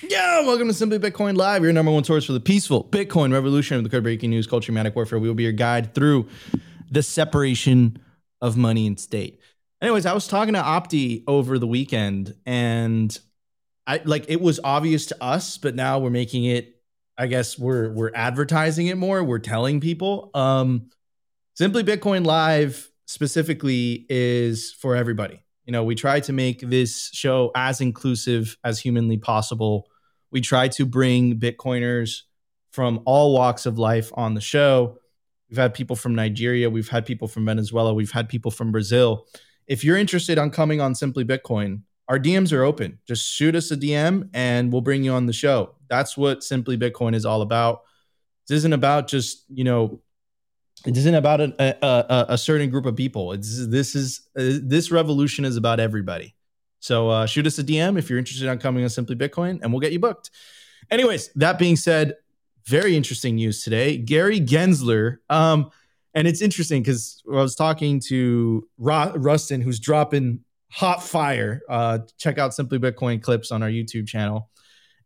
Yeah, welcome to Simply Bitcoin Live, your number one source for the peaceful Bitcoin revolution of the code breaking news, culture, manic warfare. We will be your guide through the separation of money and state. Anyways, I was talking to Opti over the weekend, and I like it was obvious to us, but now we're making it. I guess we're we're advertising it more. We're telling people. Um, Simply Bitcoin Live specifically is for everybody. You know, we try to make this show as inclusive as humanly possible. We try to bring Bitcoiners from all walks of life on the show. We've had people from Nigeria, we've had people from Venezuela, we've had people from Brazil. If you're interested on coming on Simply Bitcoin, our DMs are open. Just shoot us a DM and we'll bring you on the show. That's what Simply Bitcoin is all about. This isn't about just, you know, it isn't about a, a, a, certain group of people. It's this is uh, this revolution is about everybody. So uh, shoot us a DM if you're interested on coming on Simply Bitcoin, and we'll get you booked. Anyways, that being said, very interesting news today. Gary Gensler, um, and it's interesting because I was talking to Ro- Rustin, who's dropping hot fire. Uh, check out Simply Bitcoin clips on our YouTube channel,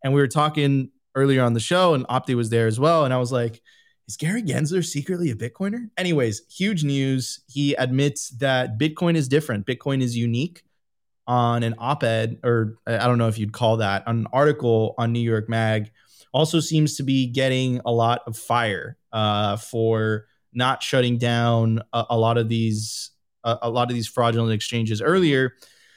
and we were talking earlier on the show, and Opti was there as well, and I was like is Gary Gensler secretly a Bitcoiner? Anyways, huge news. He admits that Bitcoin is different. Bitcoin is unique on an op ed, or I don't know if you'd call that, an article on New York Mag. Also seems to be getting a lot of fire uh, for not shutting down a, a lot of these a, lot of these fraudulent exchanges earlier.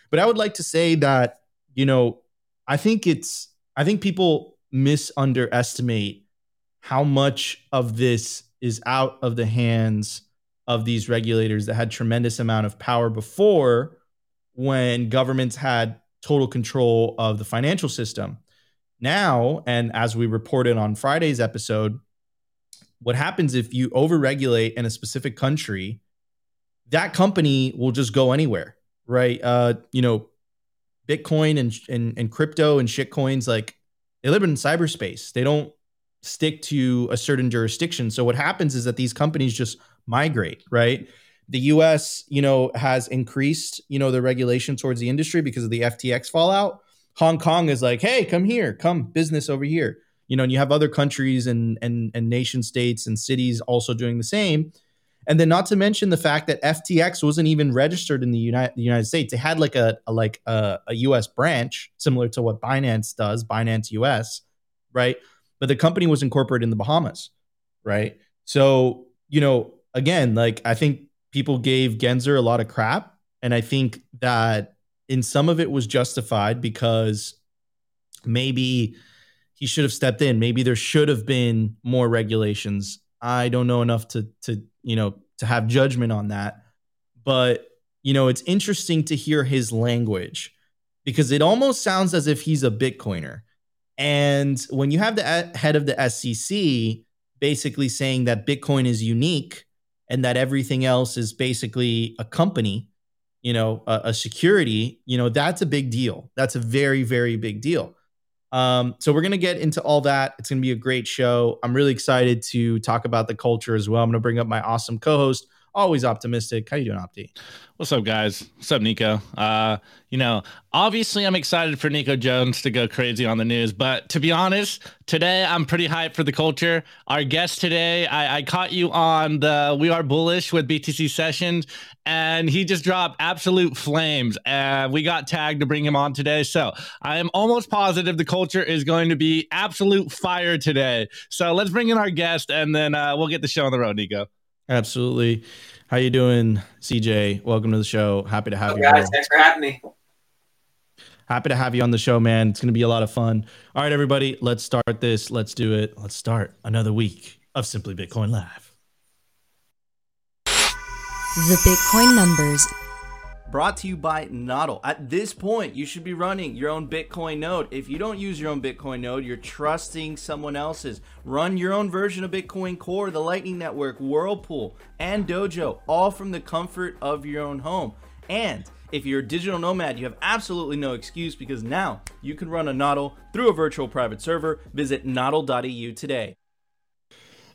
But I would like to say that you know I think it's I think people misunderestimate how much of this is out of the hands of these regulators that had tremendous amount of power before when governments had total control of the financial system. Now, and as we reported on Friday's episode, what happens if you overregulate in a specific country, that company will just go anywhere, right? Uh, you know, Bitcoin and, and and crypto and shit coins, like they live in cyberspace. They don't stick to a certain jurisdiction. So what happens is that these companies just migrate, right? The US, you know, has increased, you know, the regulation towards the industry because of the FTX fallout. Hong Kong is like, "Hey, come here, come business over here." You know, and you have other countries and and and nation states and cities also doing the same. And then not to mention the fact that FTX wasn't even registered in the United, the United States. They had like a, a like a, a US branch similar to what Binance does, Binance US, right? But the company was incorporated in the Bahamas, right? So, you know, again, like I think people gave Gensler a lot of crap. And I think that in some of it was justified because maybe he should have stepped in. Maybe there should have been more regulations. I don't know enough to to, you know, to have judgment on that. But, you know, it's interesting to hear his language because it almost sounds as if he's a Bitcoiner. And when you have the head of the SEC basically saying that Bitcoin is unique and that everything else is basically a company, you know, a, a security, you know, that's a big deal. That's a very, very big deal. Um, so we're going to get into all that. It's going to be a great show. I'm really excited to talk about the culture as well. I'm going to bring up my awesome co-host, always optimistic. How you doing, Opti? What's up, guys? What's up, Nico? Uh, you know, obviously, I'm excited for Nico Jones to go crazy on the news, but to be honest, today I'm pretty hyped for the culture. Our guest today, I, I caught you on the We Are Bullish with BTC Sessions, and he just dropped absolute flames. And we got tagged to bring him on today. So I am almost positive the culture is going to be absolute fire today. So let's bring in our guest, and then uh, we'll get the show on the road, Nico. Absolutely. How you doing, CJ? Welcome to the show. Happy to have oh, you. Guys, thanks for having me. Happy to have you on the show, man. It's going to be a lot of fun. All right, everybody, let's start this. Let's do it. Let's start another week of Simply Bitcoin Live. The Bitcoin numbers Brought to you by Nodl. At this point, you should be running your own Bitcoin node. If you don't use your own Bitcoin node, you're trusting someone else's. Run your own version of Bitcoin Core, the Lightning Network, Whirlpool, and Dojo, all from the comfort of your own home. And if you're a digital nomad, you have absolutely no excuse because now you can run a Nodl through a virtual private server. Visit nodl.eu today.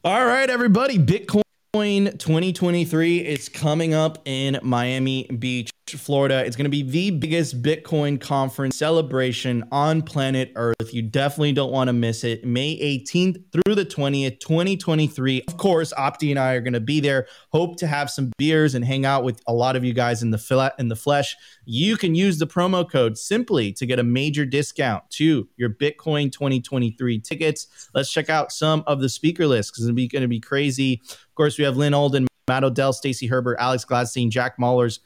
All right, everybody, Bitcoin 2023 is coming up in Miami Beach Florida. It's going to be the biggest Bitcoin conference celebration on planet Earth. You definitely don't want to miss it. May 18th through the 20th, 2023. Of course, Opti and I are going to be there. Hope to have some beers and hang out with a lot of you guys in the in the flesh. You can use the promo code simply to get a major discount to your Bitcoin 2023 tickets. Let's check out some of the speaker lists because it's going to be crazy. Of course, we have Lyn Alden, Matt Odell, Stacy Herbert, Alex Gladstein, Jack Mallers,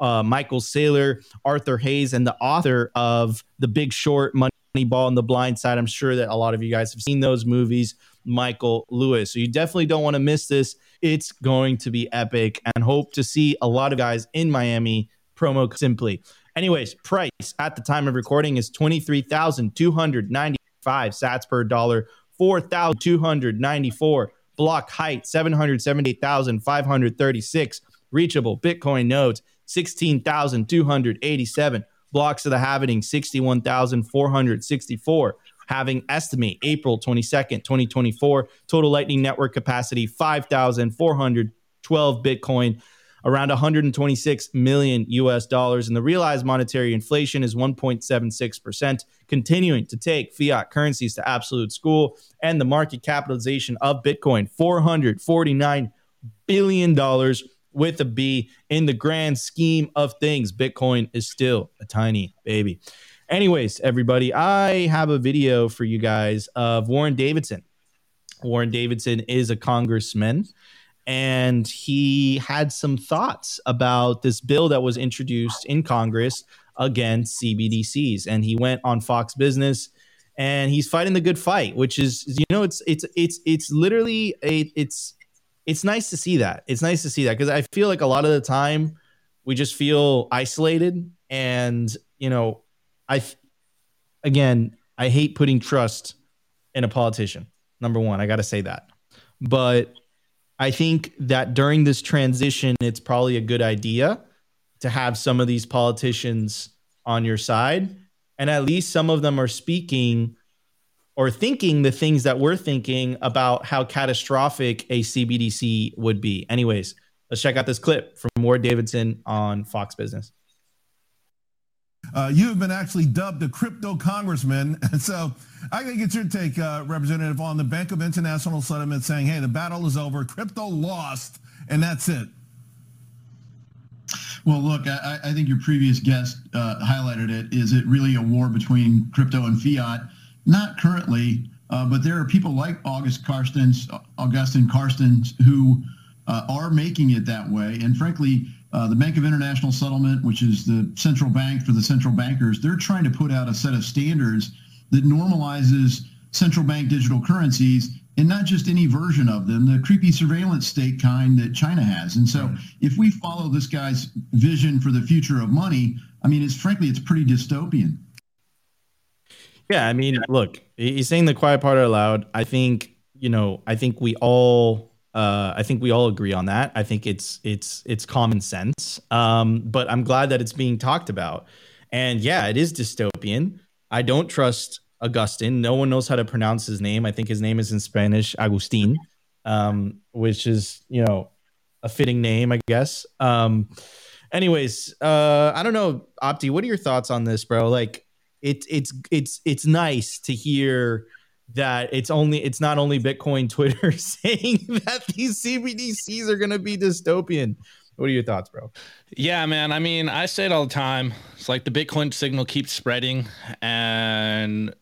uh, Michael Saylor, Arthur Hayes, and the author of The Big Short, Moneyball, and The Blind Side. I'm sure that a lot of you guys have seen those movies, Michael Lewis. So you definitely don't want to miss this. It's going to be epic and hope to see a lot of guys in Miami promo simply. Anyways, price at the time of recording is 23,295 sats per dollar, 4,294 block height 778,536 reachable Bitcoin nodes 16,287 blocks of the halving 61,464 having estimate April 22nd 2024 total lightning network capacity 5,412 Bitcoin around 126 million US dollars. And the realized monetary inflation is 1.76%, continuing to take fiat currencies to absolute school. And the market capitalization of Bitcoin 449 billion dollars with a B in the grand scheme of things. Bitcoin is still a tiny baby. Anyways, everybody, I have a video for you guys of Warren Davidson. Warren Davidson is a congressman and he had some thoughts about this bill that was introduced in Congress against CBDCs. And he went on Fox Business and he's fighting the good fight, which is you know it's it's it's it's literally a it's it's nice to see that. It's nice to see that because I feel like a lot of the time we just feel isolated and you know I again I hate putting trust in a politician. Number one, I got to say that. But I think that during this transition, it's probably a good idea to have some of these politicians on your side. And at least some of them are speaking or thinking the things that we're thinking about how catastrophic a CBDC would be. Anyways, let's check out this clip from Warren Davidson on Fox Business. Uh, you have been actually dubbed a crypto congressman. And so I got to get your take, uh, Representative, on the Bank of International Settlement saying, hey, the battle is over, crypto lost, and that's it. Well, look, I, I think your previous guest uh, highlighted it. Is it really a war between crypto and fiat? Not currently, uh, but there are people like August Carstens, Augustin Carstens, who uh, are making it that way. And frankly, uh, the Bank of International Settlement, which is the central bank for the central bankers, they're trying to put out a set of standards that normalizes central bank digital currencies and not just any version of them, the creepy surveillance state kind that China has. And so if we follow this guy's vision for the future of money, I mean, it's frankly, it's pretty dystopian. Yeah, I mean, look, he's saying the quiet part out loud. I think, you know, I think we all uh, I think we all agree on that. I think it's it's it's common sense. Um, but I'm glad that it's being talked about. And yeah, it is dystopian. I don't trust Augustine. No one knows how to pronounce his name. I think his name is in Spanish Agustin, um, which is you know a fitting name, I guess. Um, anyways, uh, I don't know, Opti. What are your thoughts on this, bro? Like, it's it's it's it's nice to hear that it's only it's not only Bitcoin Twitter saying that these CBDCs are going to be dystopian. What are your thoughts, bro? Yeah, man. I mean, I say it all the time. It's like the Bitcoin signal keeps spreading, and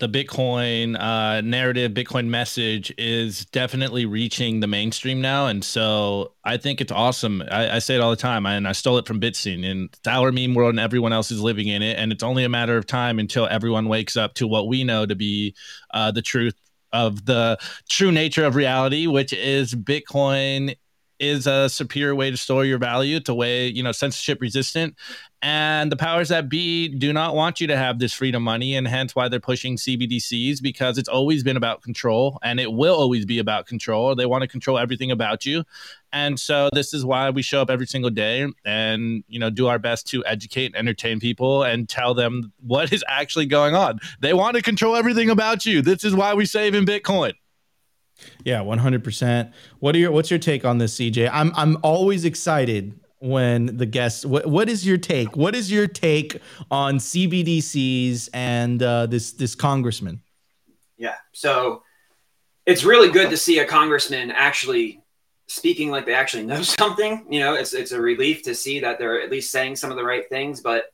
the Bitcoin uh, narrative, Bitcoin message is definitely reaching the mainstream now. And so I think it's awesome. I, I say it all the time, and I stole it from Bitscene. And our meme world, and everyone else is living in it. And it's only a matter of time until everyone wakes up to what we know to be uh, the truth of the true nature of reality, which is Bitcoin is a superior way to store your value. A way, you know, censorship resistant. And the powers that be do not want you to have this freedom money. And hence why they're pushing CBDCs because it's always been about control and it will always be about control. They want to control everything about you. And so this is why we show up every single day and, you know, do our best to educate and entertain people and tell them what is actually going on. They want to control everything about you. This is why we save in Bitcoin. Yeah, one hundred percent. What are your What's your take on this, CJ? I'm I'm always excited when the guests. What what is your take? What is your take on CBDCs and uh, this this congressman? Yeah, so it's really good to see a congressman actually speaking like they actually know something. You know, it's it's a relief to see that they're at least saying some of the right things. But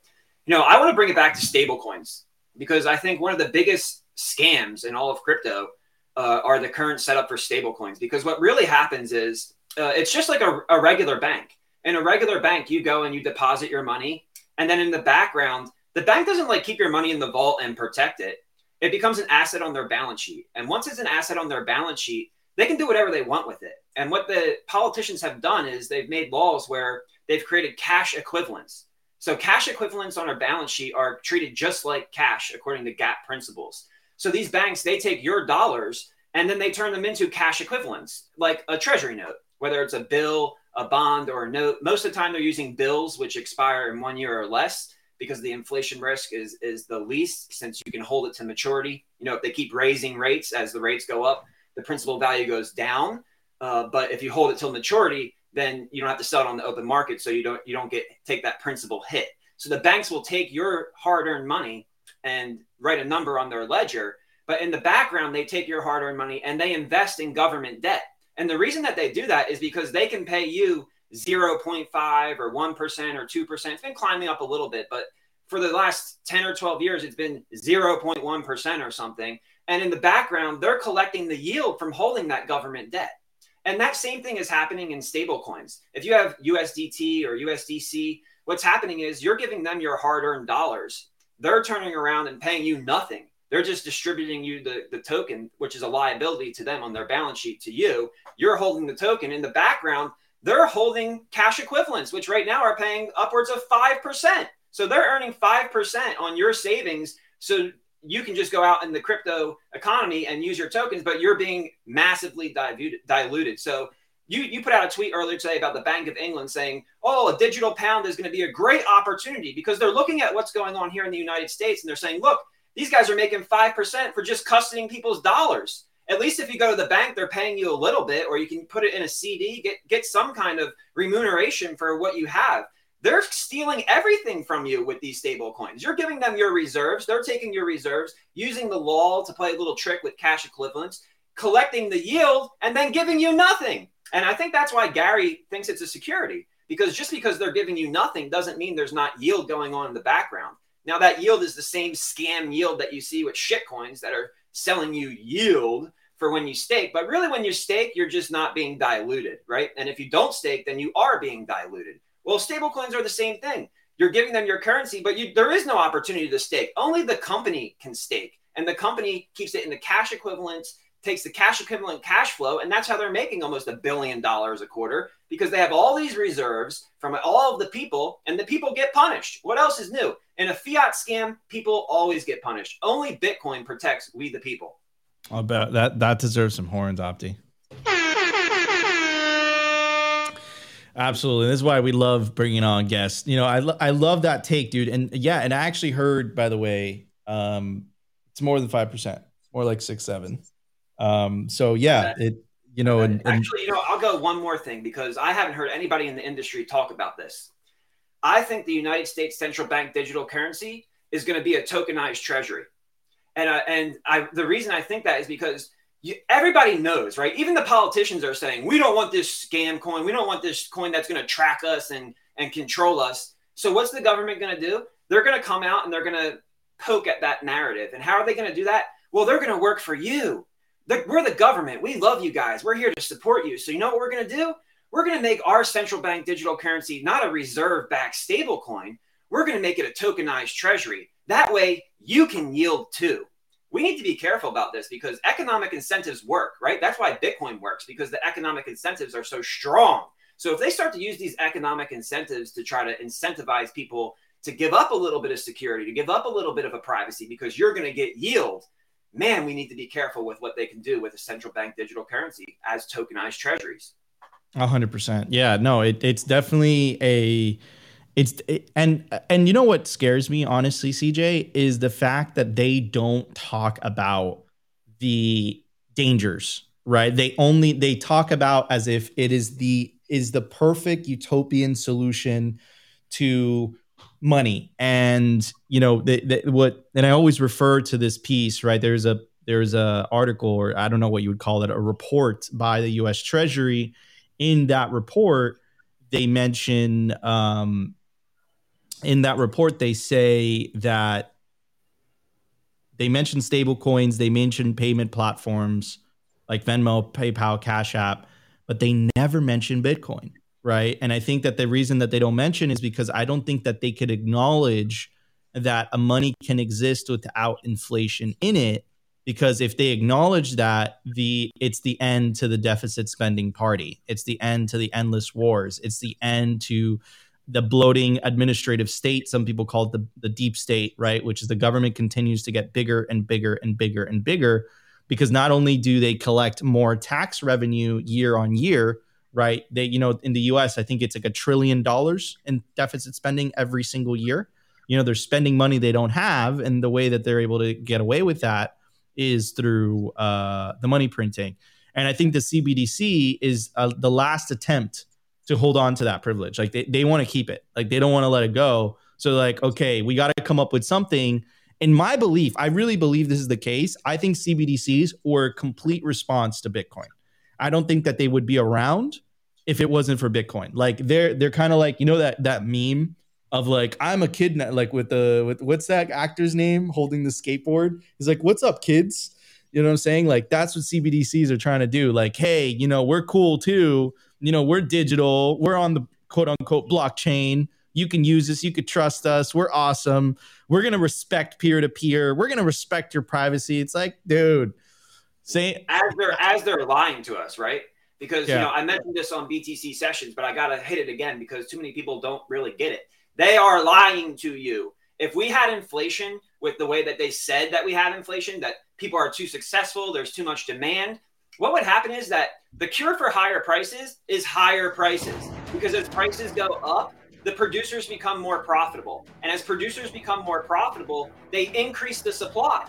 you know, I want to bring it back to stablecoins because I think one of the biggest scams in all of crypto uh, are the current setup for stablecoins. Because what really happens is uh, it's just like a, a regular bank. In a regular bank, you go and you deposit your money, and then in the background, the bank doesn't like keep your money in the vault and protect it. It becomes an asset on their balance sheet, and once it's an asset on their balance sheet, they can do whatever they want with it. And what the politicians have done is they've made laws where they've created cash equivalents. So cash equivalents on our balance sheet are treated just like cash according to GAAP principles. So these banks, they take your dollars and then they turn them into cash equivalents, like a treasury note, whether it's a bill, a bond, or a note. Most of the time, they're using bills which expire in one year or less because the inflation risk is is the least since you can hold it to maturity. You know, if they keep raising rates as the rates go up, the principal value goes down. Uh, but if you hold it till maturity, then you don't have to sell it on the open market, so you don't you don't get take that principal hit. So the banks will take your hard-earned money and write a number on their ledger, but in the background they take your hard-earned money and they invest in government debt. And the reason that they do that is because they can pay you 0.5 or 1% or 2%. It's been climbing up a little bit, but for the last 10 or 12 years, it's been 0.1% or something. And in the background, they're collecting the yield from holding that government debt. And that same thing is happening in stablecoins. If you have USDT or USDC, what's happening is you're giving them your hard earned dollars. They're turning around and paying you nothing. They're just distributing you the, the token, which is a liability to them on their balance sheet to you. You're holding the token. In the background, they're holding cash equivalents, which right now are paying upwards of 5%. So they're earning 5% on your savings. So you can just go out in the crypto economy and use your tokens, but you're being massively diluted. diluted. So you, you put out a tweet earlier today about the Bank of England saying, oh, a digital pound is going to be a great opportunity because they're looking at what's going on here in the United States and they're saying, look, these guys are making 5% for just custodying people's dollars. At least if you go to the bank, they're paying you a little bit, or you can put it in a CD, get, get some kind of remuneration for what you have. They're stealing everything from you with these stable coins. You're giving them your reserves. They're taking your reserves, using the law to play a little trick with cash equivalents, collecting the yield, and then giving you nothing. And I think that's why Gary thinks it's a security because just because they're giving you nothing doesn't mean there's not yield going on in the background. Now, that yield is the same scam yield that you see with shitcoins that are selling you yield for when you stake. But really, when you stake, you're just not being diluted, right? And if you don't stake, then you are being diluted. Well, stablecoins are the same thing. You're giving them your currency, but you, there is no opportunity to stake. Only the company can stake, and the company keeps it in the cash equivalents, takes the cash equivalent cash flow, and that's how they're making almost a billion dollars a quarter because they have all these reserves from all of the people, and the people get punished. What else is new? In a fiat scam, people always get punished. Only Bitcoin protects we the people. I bet that that deserves some horns, Opti. Absolutely. This is why we love bringing on guests. You know, I, lo- I love that take, dude. And yeah, and I actually heard, by the way, um, it's more than 5%, more like six, seven. Um, so yeah, it, you know, and, and actually, you know, I'll go one more thing because I haven't heard anybody in the industry talk about this. I think the United States central bank digital currency is going to be a tokenized treasury. And, uh, and I, the reason I think that is because you, everybody knows, right? Even the politicians are saying, we don't want this scam coin. We don't want this coin that's going to track us and, and control us. So, what's the government going to do? They're going to come out and they're going to poke at that narrative. And how are they going to do that? Well, they're going to work for you. They're, we're the government. We love you guys. We're here to support you. So, you know what we're going to do? We're going to make our central bank digital currency not a reserve backed stable coin. We're going to make it a tokenized treasury. That way, you can yield too we need to be careful about this because economic incentives work, right? That's why Bitcoin works because the economic incentives are so strong. So if they start to use these economic incentives to try to incentivize people to give up a little bit of security, to give up a little bit of a privacy because you're going to get yield, man, we need to be careful with what they can do with a central bank digital currency as tokenized treasuries. A hundred percent. Yeah, no, it, it's definitely a it's it, and and you know what scares me honestly, CJ, is the fact that they don't talk about the dangers, right? They only they talk about as if it is the is the perfect utopian solution to money. And you know, the, the, what and I always refer to this piece, right? There's a there's a article or I don't know what you would call it, a report by the US Treasury. In that report, they mention um, in that report they say that they mention stable coins, they mention payment platforms like Venmo, PayPal, Cash App, but they never mention Bitcoin, right? And I think that the reason that they don't mention is because I don't think that they could acknowledge that a money can exist without inflation in it because if they acknowledge that the it's the end to the deficit spending party. It's the end to the endless wars. It's the end to the bloating administrative state some people call it the, the deep state right? Which is the government continues to get bigger and bigger and bigger and bigger because not only do they collect more tax revenue year on year right they you know in the us i think it's like a trillion dollars in deficit spending every single year you know they're spending money they don't have and the way that they're able to get away with that is through uh, the money printing and i think the cbdc is uh, the last attempt to hold on to that privilege. Like they, they want to keep it. Like they don't want to let it go. So like, okay, we got to come up with something. In my belief, I really believe this is the case. I think CBDCs were a complete response to Bitcoin. I don't think that they would be around if it wasn't for Bitcoin. Like they're they're kind of like you know that that meme of like I'm a kid now, like with the with what's that actor's name holding the skateboard? He's like, "What's up, kids?" You know what I'm saying? Like that's what CBDCs are trying to do. Like, hey, you know, we're cool too you know, we're digital, we're on the quote unquote blockchain. You can use this, you could trust us. We're awesome. We're to respect peer to peer. We're to respect your privacy. It's like, dude, say as they're as they're lying to us, right? Because yeah. you know, I mentioned this on BTC sessions, but I got to hit it again because too many people don't really get it. They are lying to you. If we had inflation with the way that they said that we had inflation, that people are too successful, there's too much demand, what would happen is that the cure for higher prices is higher prices because as prices go up, the producers become more profitable. And as producers become more profitable, they increase the supply.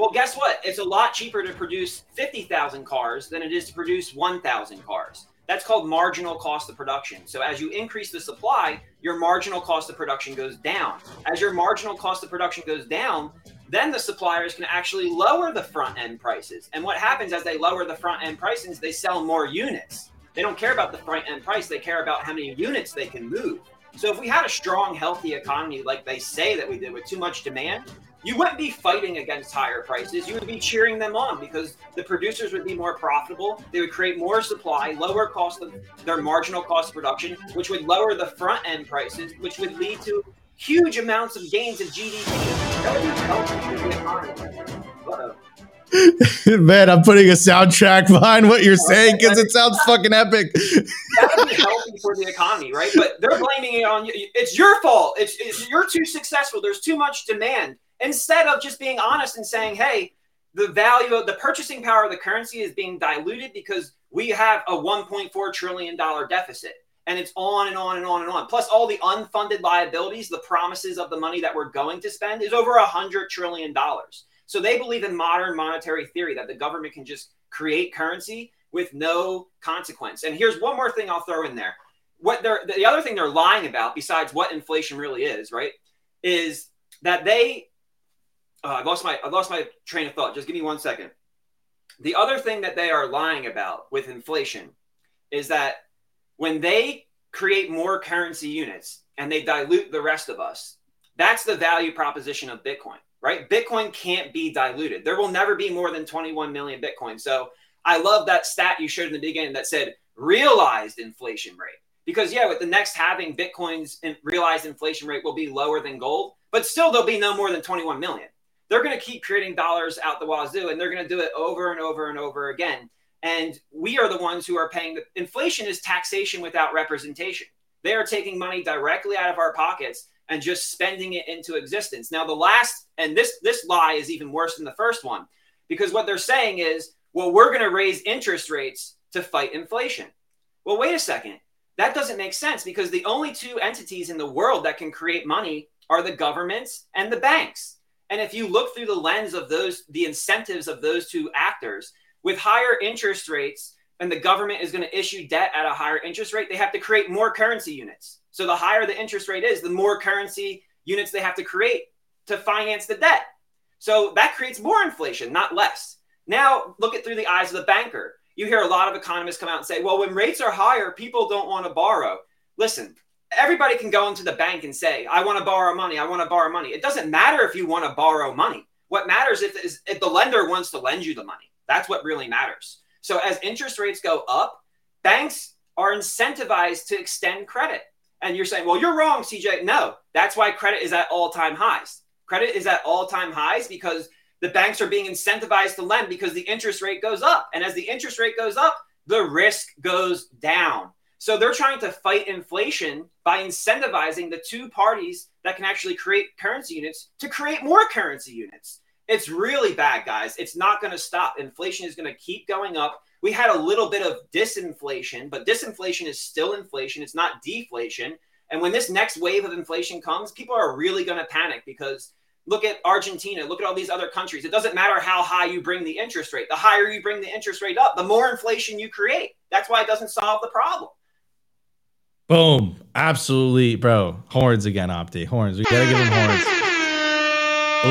Well, guess what? It's a lot cheaper to produce 50,000 cars than it is to produce 1,000 cars. That's called marginal cost of production. So as you increase the supply, your marginal cost of production goes down. As your marginal cost of production goes down, then the suppliers can actually lower the front end prices. And what happens as they lower the front end prices, they sell more units. They don't care about the front end price, they care about how many units they can move. So if we had a strong, healthy economy like they say that we did with too much demand, you wouldn't be fighting against higher prices. You would be cheering them on because the producers would be more profitable. They would create more supply, lower cost of their marginal cost of production, which would lower the front end prices, which would lead to huge amounts of gains in GDP. Man, I'm putting a soundtrack behind what you're saying because it sounds fucking epic. that would be healthy for the economy, right? But they're blaming it on you. It's your fault. It's, it's you're too successful. There's too much demand. Instead of just being honest and saying, "Hey, the value of the purchasing power of the currency is being diluted because we have a 1.4 trillion dollar deficit." and it's on and on and on and on. Plus, all the unfunded liabilities, the promises of the money that we're going to spend is over hundred trillion dollars. So they believe in modern monetary theory that the government can just create currency with no consequence. And here's one more thing I'll throw in there. What they're the other thing they're lying about, besides what inflation really is, right, is that they. Uh, I lost my I lost my train of thought. Just give me one second. The other thing that they are lying about with inflation is that when they create more currency units and they dilute the rest of us, that's the value proposition of Bitcoin, right? Bitcoin can't be diluted. There will never be more than 21 million Bitcoin. So I love that stat you showed in the beginning that said realized inflation rate. Because, yeah, with the next halving, Bitcoin's realized inflation rate will be lower than gold, but still there'll be no more than 21 million. They're going to keep creating dollars out the wazoo and they're going to do it over and over and over again and we are the ones who are paying the inflation is taxation without representation. They are taking money directly out of our pockets and just spending it into existence. Now the last and this this lie is even worse than the first one because what they're saying is, well, we're going to raise interest rates to fight inflation. Well, wait a second. That doesn't make sense because the only two entities in the world that can create money are the governments and the banks. And if you look through the lens of those the incentives of those two actors, with higher interest rates and the government is going to issue debt at a higher interest rate, they have to create more currency units. So the higher the interest rate is, the more currency units they have to create to finance the debt. So that creates more inflation, not less. Now, look at through the eyes of the banker. You hear a lot of economists come out and say, well, when rates are higher, people don't want to borrow. Listen, everybody can go into the bank and say, I want to borrow money. I want to borrow money. It doesn't matter if you want to borrow money. What matters if, is if the lender wants to lend you the money. That's what really matters. So as interest rates go up, banks are incentivized to extend credit. And you're saying, well, you're wrong, CJ. No, that's why credit is at all time highs. Credit is at all time highs because the banks are being incentivized to lend because the interest rate goes up. And as the interest rate goes up, the risk goes down. So they're trying to fight inflation by incentivizing the two parties that can actually create currency units to create more currency units. It's really bad, guys. It's not going to stop. Inflation is going to keep going up. We had a little bit of disinflation, but disinflation is still inflation. It's not deflation. And when this next wave of inflation comes, people are really going to panic because look at Argentina, look at all these other countries. It doesn't matter how high you bring the interest rate. The higher you bring the interest rate up, the more inflation you create. That's why it doesn't solve the problem. Boom. Absolutely, bro. Horns again, Opti. Horns. We gotta give him horns.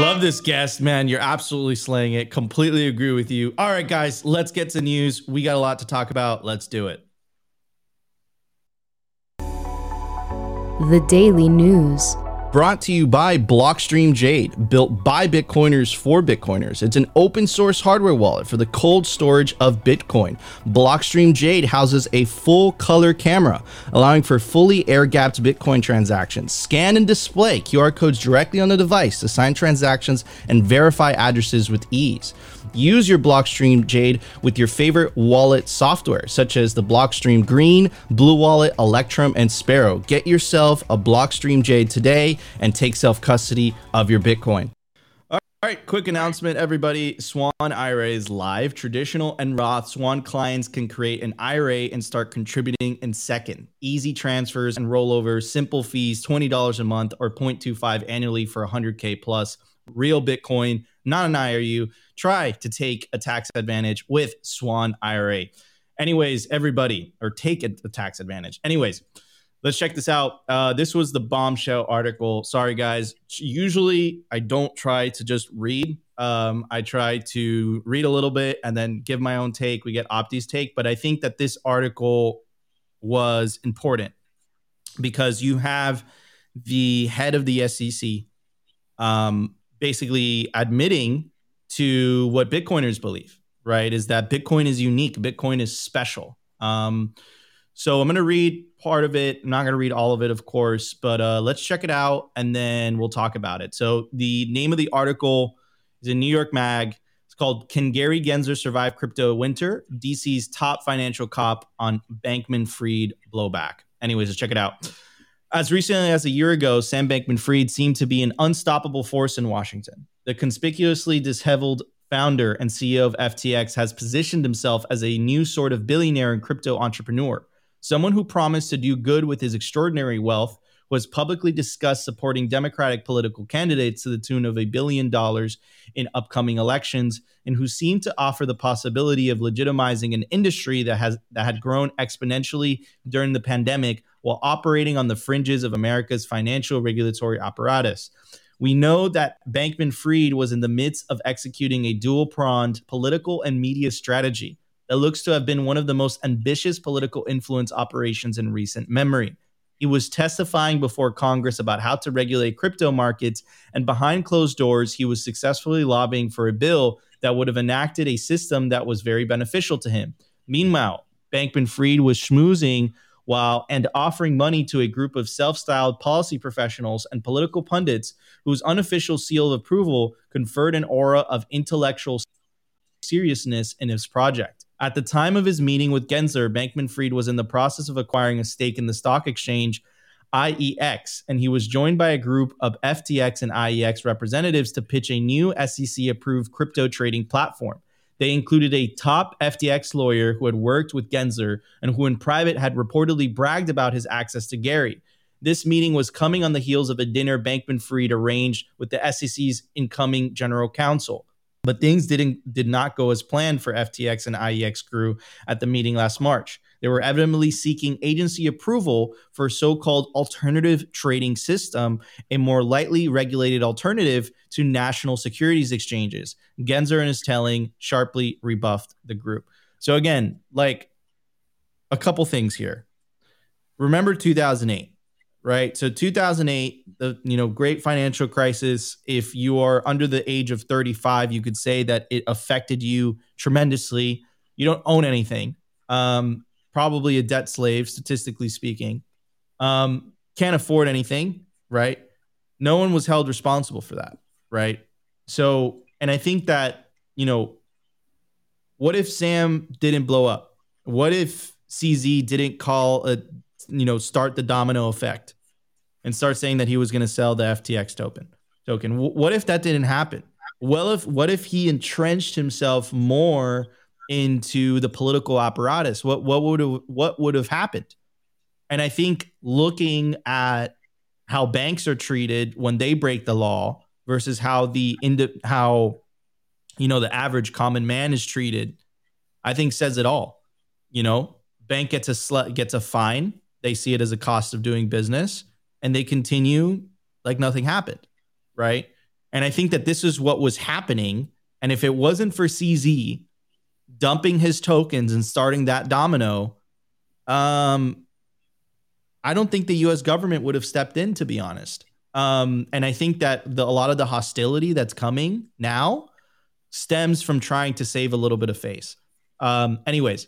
Love this guest, man. You're absolutely slaying it. Completely agree with you. All right, guys, let's get to news. We got a lot to talk about. Let's do it. The Daily News. Brought to you by Blockstream Jade, built by Bitcoiners for Bitcoiners. It's an open source hardware wallet for the cold storage of Bitcoin. Blockstream Jade houses a full color camera, allowing for fully air gapped Bitcoin transactions. Scan and display QR codes directly on the device to sign transactions and verify addresses with ease. Use your Blockstream Jade with your favorite wallet software, such as the Blockstream Green, Blue Wallet, Electrum, and Sparrow. Get yourself a Blockstream Jade today and take self custody of your Bitcoin. All right, quick announcement, everybody. Swan IRA is live. Traditional and Roth Swan clients can create an IRA and start contributing in second. Easy transfers and rollovers, simple fees, $20 a month or 0.25 annually for 100K plus. Real Bitcoin, not an IOU. Try to take a tax advantage with Swan IRA. Anyways, everybody, or take a, a tax advantage. Anyways, let's check this out. Uh, this was the bombshell article. Sorry, guys. Usually, I don't try to just read. Um, I try to read a little bit and then give my own take. We get Opti's take, but I think that this article was important because you have the head of the SEC um, basically admitting to what Bitcoiners believe, right? Is that Bitcoin is unique, Bitcoin is special. Um, so I'm going to read part of it. I'm not going to read all of it, of course, but uh, let's check it out and then we'll talk about it. So the name of the article is in New York Mag. It's called "Can Gary Gensler Survive Crypto Winter?" DC's top financial cop on Bankman-Fried blowback. Anyways, let's check it out. As recently as a year ago, Sam Bankman Fried seemed to be an unstoppable force in Washington. The conspicuously disheveled founder and CEO of FTX has positioned himself as a new sort of billionaire and crypto entrepreneur, someone who promised to do good with his extraordinary wealth, who has publicly discussed supporting Democratic political candidates to the tune of a billion dollars in upcoming elections, and who seemed to offer the possibility of legitimizing an industry that has that had grown exponentially during the pandemic while operating on the fringes of America's financial regulatory apparatus. We know that Bankman Fried was in the midst of executing a dual pronged political and media strategy that looks to have been one of the most ambitious political influence operations in recent memory. He was testifying before Congress about how to regulate crypto markets, and behind closed doors, he was successfully lobbying for a bill that would have enacted a system that was very beneficial to him. Meanwhile, Bankman Fried was schmoozing while and offering money to a group of self-styled policy professionals and political pundits whose unofficial seal of approval conferred an aura of intellectual seriousness in his project. At the time of his meeting with Gensler, Bankman Fried was in the process of acquiring a stake in the stock exchange IEX, and he was joined by a group of FTX and IEX representatives to pitch a new SEC approved crypto trading platform. They included a top FTX lawyer who had worked with Gensler and who in private had reportedly bragged about his access to Gary. This meeting was coming on the heels of a dinner Bankman Fried arranged with the SEC's incoming general counsel. But things didn't did not go as planned for FTX and IEX crew at the meeting last March. They were evidently seeking agency approval for so-called alternative trading system, a more lightly regulated alternative to national securities exchanges. Gensler and his telling sharply rebuffed the group. So again, like a couple things here. Remember 2008 right? So 2008, the you know great financial crisis. If you are under the age of 35, you could say that it affected you tremendously. You don't own anything, um, probably a debt slave, statistically speaking. Um, can't afford anything, right? No one was held responsible for that, right? So, and I think that you know, what if Sam didn't blow up? What if CZ didn't call a you know start the domino effect and start saying that he was going to sell the FTX token token. What if that didn't happen? Well, if what if he entrenched himself more into the political apparatus? What what would have what would have happened? And I think looking at how banks are treated when they break the law versus how the how you know the average common man is treated, I think says it all. You know, bank gets a sl- gets a fine they see it as a cost of doing business and they continue like nothing happened. Right. And I think that this is what was happening. And if it wasn't for CZ dumping his tokens and starting that domino, um, I don't think the US government would have stepped in, to be honest. Um, and I think that the, a lot of the hostility that's coming now stems from trying to save a little bit of face. Um, anyways,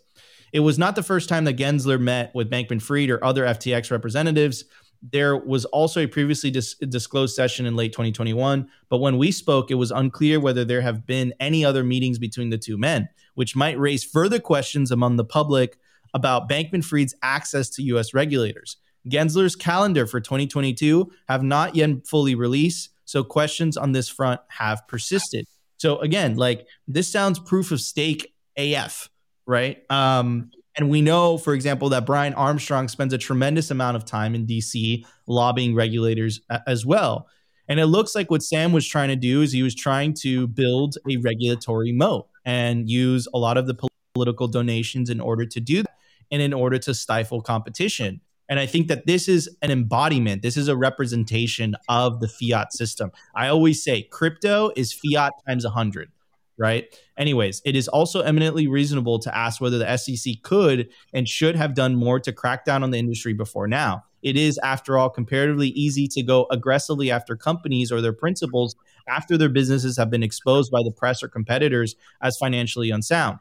it was not the first time that Gensler met with Bankman Fried or other FTX representatives. There was also a previously dis- disclosed session in late 2021, but when we spoke, it was unclear whether there have been any other meetings between the two men, which might raise further questions among the public about Bankman Fried's access to US regulators. Gensler's calendar for 2022 have not yet fully released, so questions on this front have persisted. So again, like this sounds proof of stake AF right? Um, and we know, for example, that Brian Armstrong spends a tremendous amount of time in DC lobbying regulators as well. And it looks like what Sam was trying to do is he was trying to build a regulatory moat and use a lot of the political donations in order to do that and in order to stifle competition. And I think that this is an embodiment, this is a representation of the fiat system. I always say crypto is fiat times 100 right? Anyways, it is also eminently reasonable to ask whether the SEC could and should have done more to crack down on the industry before now. It is, after all, comparatively easy to go aggressively after companies or their principals after their businesses have been exposed by the press or competitors as financially unsound.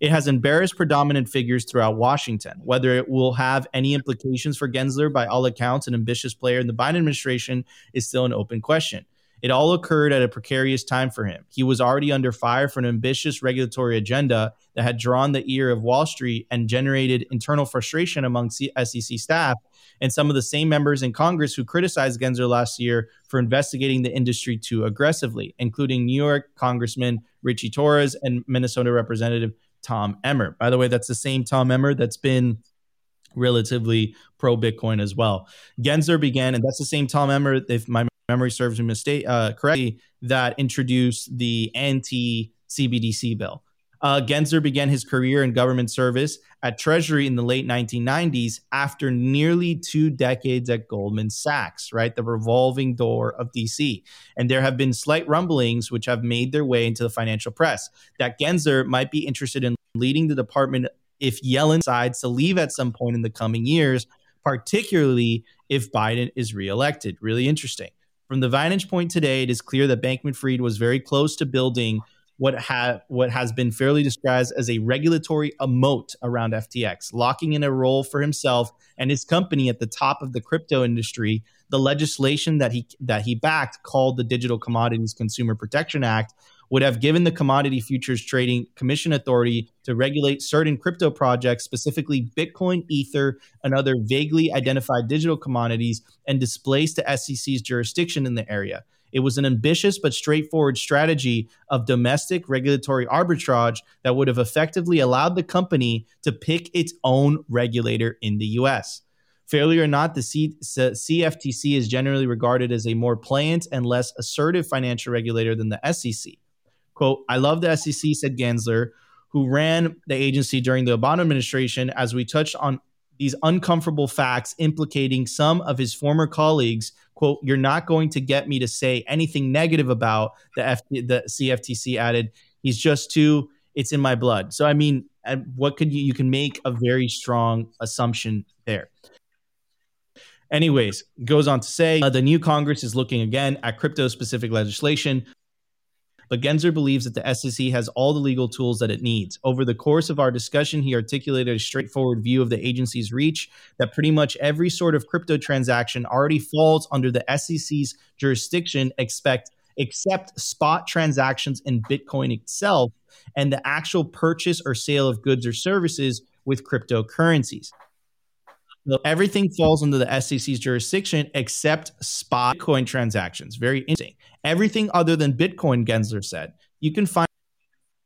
It has embarrassed predominant figures throughout Washington. Whether it will have any implications for Gensler, by all accounts, an ambitious player in the Biden administration, is still an open question. It all occurred at a precarious time for him. He was already under fire for an ambitious regulatory agenda that had drawn the ear of Wall Street and generated internal frustration among SEC staff and some of the same members in Congress who criticized Gensler last year for investigating the industry too aggressively, including New York Congressman Richie Torres and Minnesota Representative Tom Emmer. By the way, that's the same Tom Emmer that's been relatively pro Bitcoin as well. Gensler began, and that's the same Tom Emmer, if my memory serves me mistake, uh, correctly, that introduced the anti CBDC bill. Uh, began his career in government service at Treasury in the late 1990s after nearly two decades at Goldman Sachs, right? The revolving door of DC. And there have been slight rumblings which have made their way into the financial press that Gensler might be interested in leading the department if Yellen decides to leave at some point in the coming years, particularly if Biden is reelected. Really interesting. From the vantage point today, it is clear that Bankman Fried was very close to building what, ha- what has been fairly described as a regulatory moat around FTX, locking in a role for himself and his company at the top of the crypto industry. The legislation that he that he backed, called the Digital Commodities Consumer Protection Act, would have given the Commodity Futures Trading Commission authority to regulate certain crypto projects, specifically Bitcoin, Ether, and other vaguely identified digital commodities, and displaced the SEC's jurisdiction in the area. It was an ambitious but straightforward strategy of domestic regulatory arbitrage that would have effectively allowed the company to pick its own regulator in the US. Failure or not, the C- CFTC is generally regarded as a more pliant and less assertive financial regulator than the SEC Quote, I love the SEC, said Gensler, who ran the agency during the Obama administration, as we touched on these uncomfortable facts implicating some of his former colleagues. Quote, you're not going to get me to say anything negative about the, F- the CFTC added. He's just too, it's in my blood. So, I mean, what could you, you can make a very strong assumption there. Anyways, goes on to say uh, the new Congress is looking again at crypto specific legislation but Gensler believes that the SEC has all the legal tools that it needs. Over the course of our discussion, he articulated a straightforward view of the agency's reach that pretty much every sort of crypto transaction already falls under the SEC's jurisdiction, expect except spot transactions in Bitcoin itself and the actual purchase or sale of goods or services with cryptocurrencies. So everything falls under the SEC's jurisdiction except spot coin transactions. Very interesting. Everything other than Bitcoin, Gensler said. You can find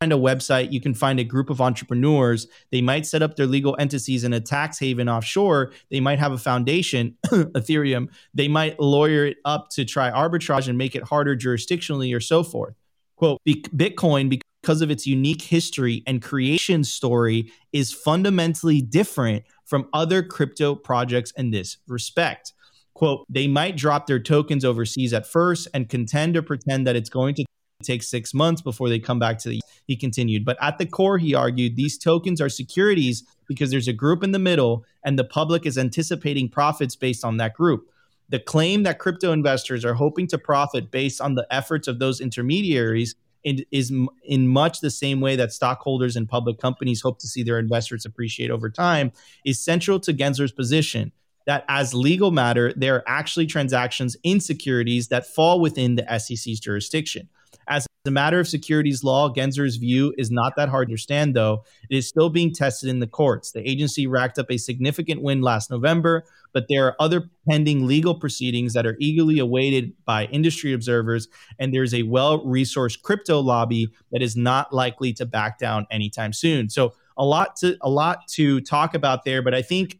a website, you can find a group of entrepreneurs. They might set up their legal entities in a tax haven offshore. They might have a foundation, Ethereum. They might lawyer it up to try arbitrage and make it harder jurisdictionally or so forth. Quote, Bitcoin, because of its unique history and creation story, is fundamentally different from other crypto projects in this respect. Quote, they might drop their tokens overseas at first and contend or pretend that it's going to take six months before they come back to the he continued but at the core he argued these tokens are securities because there's a group in the middle and the public is anticipating profits based on that group the claim that crypto investors are hoping to profit based on the efforts of those intermediaries is in much the same way that stockholders in public companies hope to see their investors appreciate over time is central to Gensler's position that as legal matter, there are actually transactions in securities that fall within the SEC's jurisdiction. As a matter of securities law, Gensler's view is not that hard to understand, though. It is still being tested in the courts. The agency racked up a significant win last November, but there are other pending legal proceedings that are eagerly awaited by industry observers, and there's a well resourced crypto lobby that is not likely to back down anytime soon. So, a lot to a lot to talk about there, but I think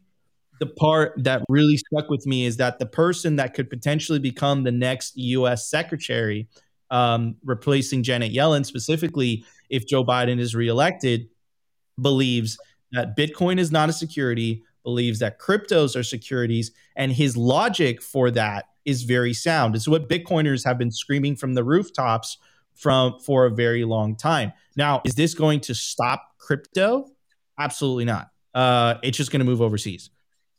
the part that really stuck with me is that the person that could potentially become the next U.S. secretary, um, replacing Janet Yellen, specifically if Joe Biden is reelected, believes that Bitcoin is not a security, believes that cryptos are securities, and his logic for that is very sound. It's what Bitcoiners have been screaming from the rooftops from for a very long time. Now, is this going to stop crypto? Absolutely not. Uh, it's just going to move overseas.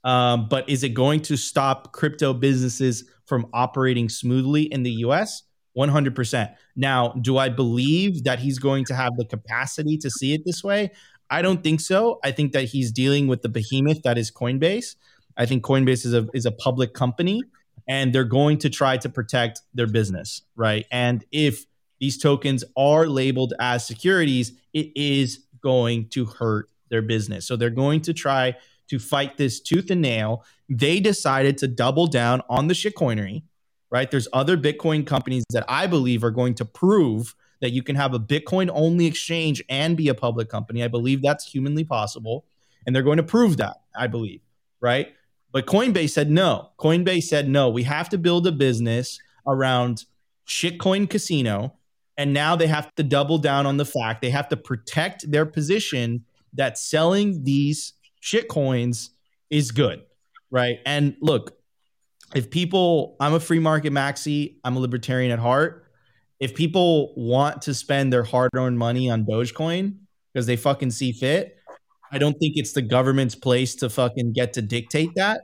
Um, but is it going to stop crypto businesses from operating smoothly in the US? 100%. Now, do I believe that he's going to have the capacity to see it this way? I don't think so. I think that he's dealing with the behemoth that is Coinbase. I think Coinbase is a is a public company and they're going to try to protect their business, right? And if these tokens are labeled as securities, it is going to hurt their business. So they're going to try to fight this tooth and nail. They decided to double down on the shitcoinery, right? There's other Bitcoin companies that I believe are going to prove that you can have a Bitcoin only exchange and be a public company. I believe that's humanly possible. And they're going to prove that, I believe, right? But Coinbase said no. Coinbase said no. We have to build a business around shitcoin casino. And now they have to double down on the fact they have to protect their position that selling these shitcoins is good, right? And look, if people, I'm a free market maxi, I'm a libertarian at heart. If people want to spend their hard earned money on Dogecoin because they fucking see fit, I don't think it's the government's place to fucking get to dictate that.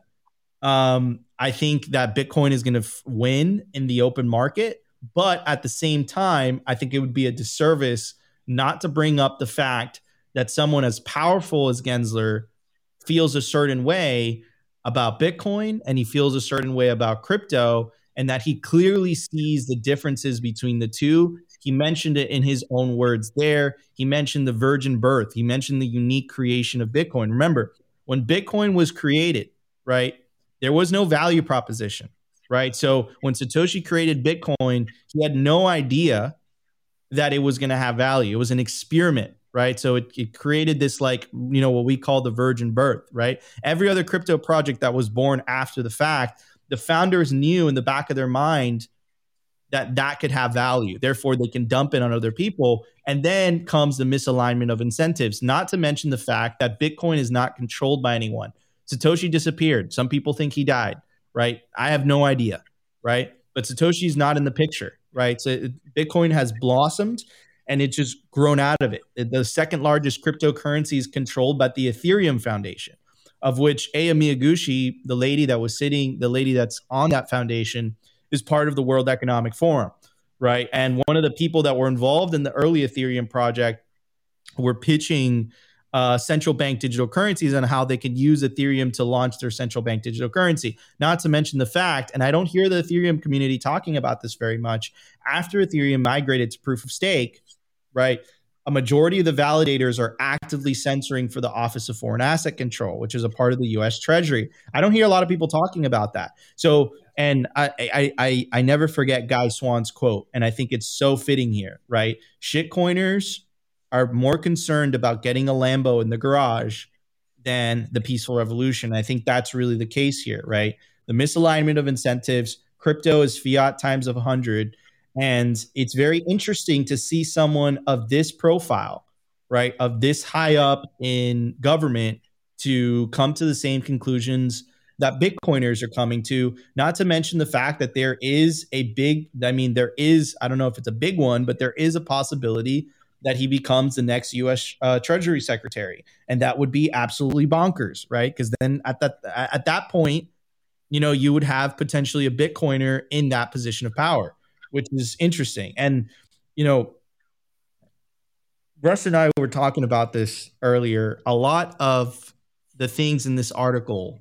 Um, I think that Bitcoin is going to f- win in the open market. But at the same time, I think it would be a disservice not to bring up the fact that someone as powerful as Gensler feels a certain way about Bitcoin and he feels a certain way about crypto, and that he clearly sees the differences between the two. He mentioned it in his own words there. He mentioned the virgin birth, he mentioned the unique creation of Bitcoin. Remember, when Bitcoin was created, right, there was no value proposition, right? So when Satoshi created Bitcoin, he had no idea that it was going to have value. It was an experiment right? So it, it created this like, you know, what we call the virgin birth, right? Every other crypto project that was born after the fact, the founders knew in the back of their mind that that could have value. Therefore, they can dump it on other people. And then comes the misalignment of incentives, not to mention the fact that Bitcoin is not controlled by anyone. Satoshi disappeared. Some people think he died, right? I have no idea, right? But Satoshi's not in the picture, right? So Bitcoin has blossomed and it's just grown out of it. The second largest cryptocurrency is controlled by the Ethereum Foundation, of which Aya Miyaguchi, the lady that was sitting, the lady that's on that foundation, is part of the World Economic Forum, right? And one of the people that were involved in the early Ethereum project were pitching uh, central bank digital currencies and how they could use Ethereum to launch their central bank digital currency. Not to mention the fact, and I don't hear the Ethereum community talking about this very much, after Ethereum migrated to proof of stake, right? A majority of the validators are actively censoring for the Office of Foreign Asset Control, which is a part of the US Treasury. I don't hear a lot of people talking about that. So, and I, I, I, I never forget Guy Swan's quote, and I think it's so fitting here, right? Shitcoiners are more concerned about getting a Lambo in the garage than the peaceful revolution. I think that's really the case here, right? The misalignment of incentives, crypto is fiat times of 100. And it's very interesting to see someone of this profile, right, of this high up in government to come to the same conclusions that Bitcoiners are coming to, not to mention the fact that there is a big, I mean, there is, I don't know if it's a big one, but there is a possibility that he becomes the next U.S. Uh, Treasury Secretary, and that would be absolutely bonkers, right? Because then at that at that point, you know, you would have potentially a Bitcoiner in that position of power, which is interesting. And you know, Russ and I were talking about this earlier. A lot of the things in this article,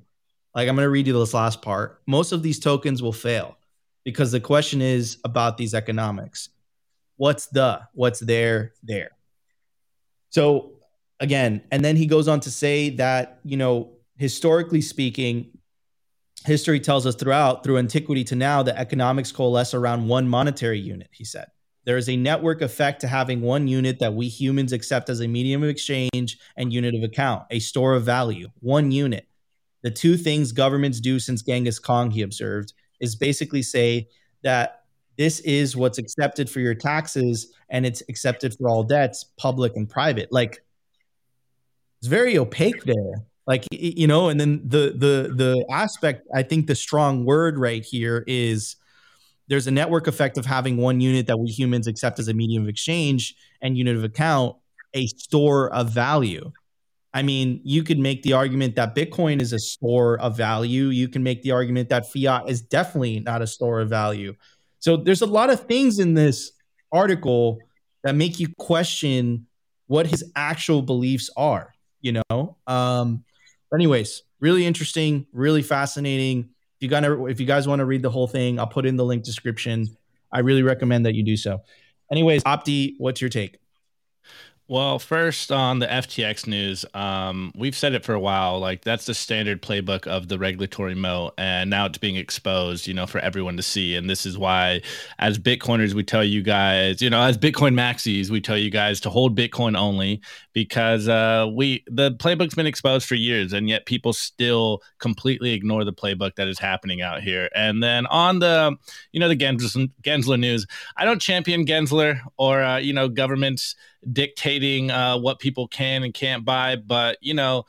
like I'm going to read you this last part. Most of these tokens will fail because the question is about these economics what's the what's there there so again and then he goes on to say that you know historically speaking history tells us throughout through antiquity to now that economics coalesce around one monetary unit he said. There is a network effect to having one unit that we humans accept as a medium of exchange and unit of account a store of value one unit. The two things governments do since genghis khan he observed is basically say that this is what's accepted for your taxes and it's accepted for all debts public and private. Like it's very opaque there like you know and then the the the aspect i think the strong word right here is there's a network effect of having one unit that we humans accept as a medium of exchange and unit of account a store of value. I mean you could make the argument that bitcoin is a store of value. You can make the argument that fiat is definitely not a store of value. So there's a lot of things in this article that make you question what his actual beliefs are, you know? Um, anyways, really interesting, really fascinating. If you gonna if you guys want to read the whole thing, I'll put in the link description. I really recommend that you do so. Anyways, Opti, what's your take? Well, first on the FTX news, um, we've said it for a while. Like that's the standard playbook of the regulatory moat, and now it's being exposed, you know, for everyone to see. And this is why, as Bitcoiners, we tell you guys, you know, as Bitcoin maxis, we tell you guys to hold Bitcoin only because uh, we the playbook's been exposed for years, and yet people still completely ignore the playbook that is happening out here. And then on the, you know, the Gensler, Gensler news, I don't champion Gensler or uh, you know governments dictating uh, what people can and can't buy. But, you know,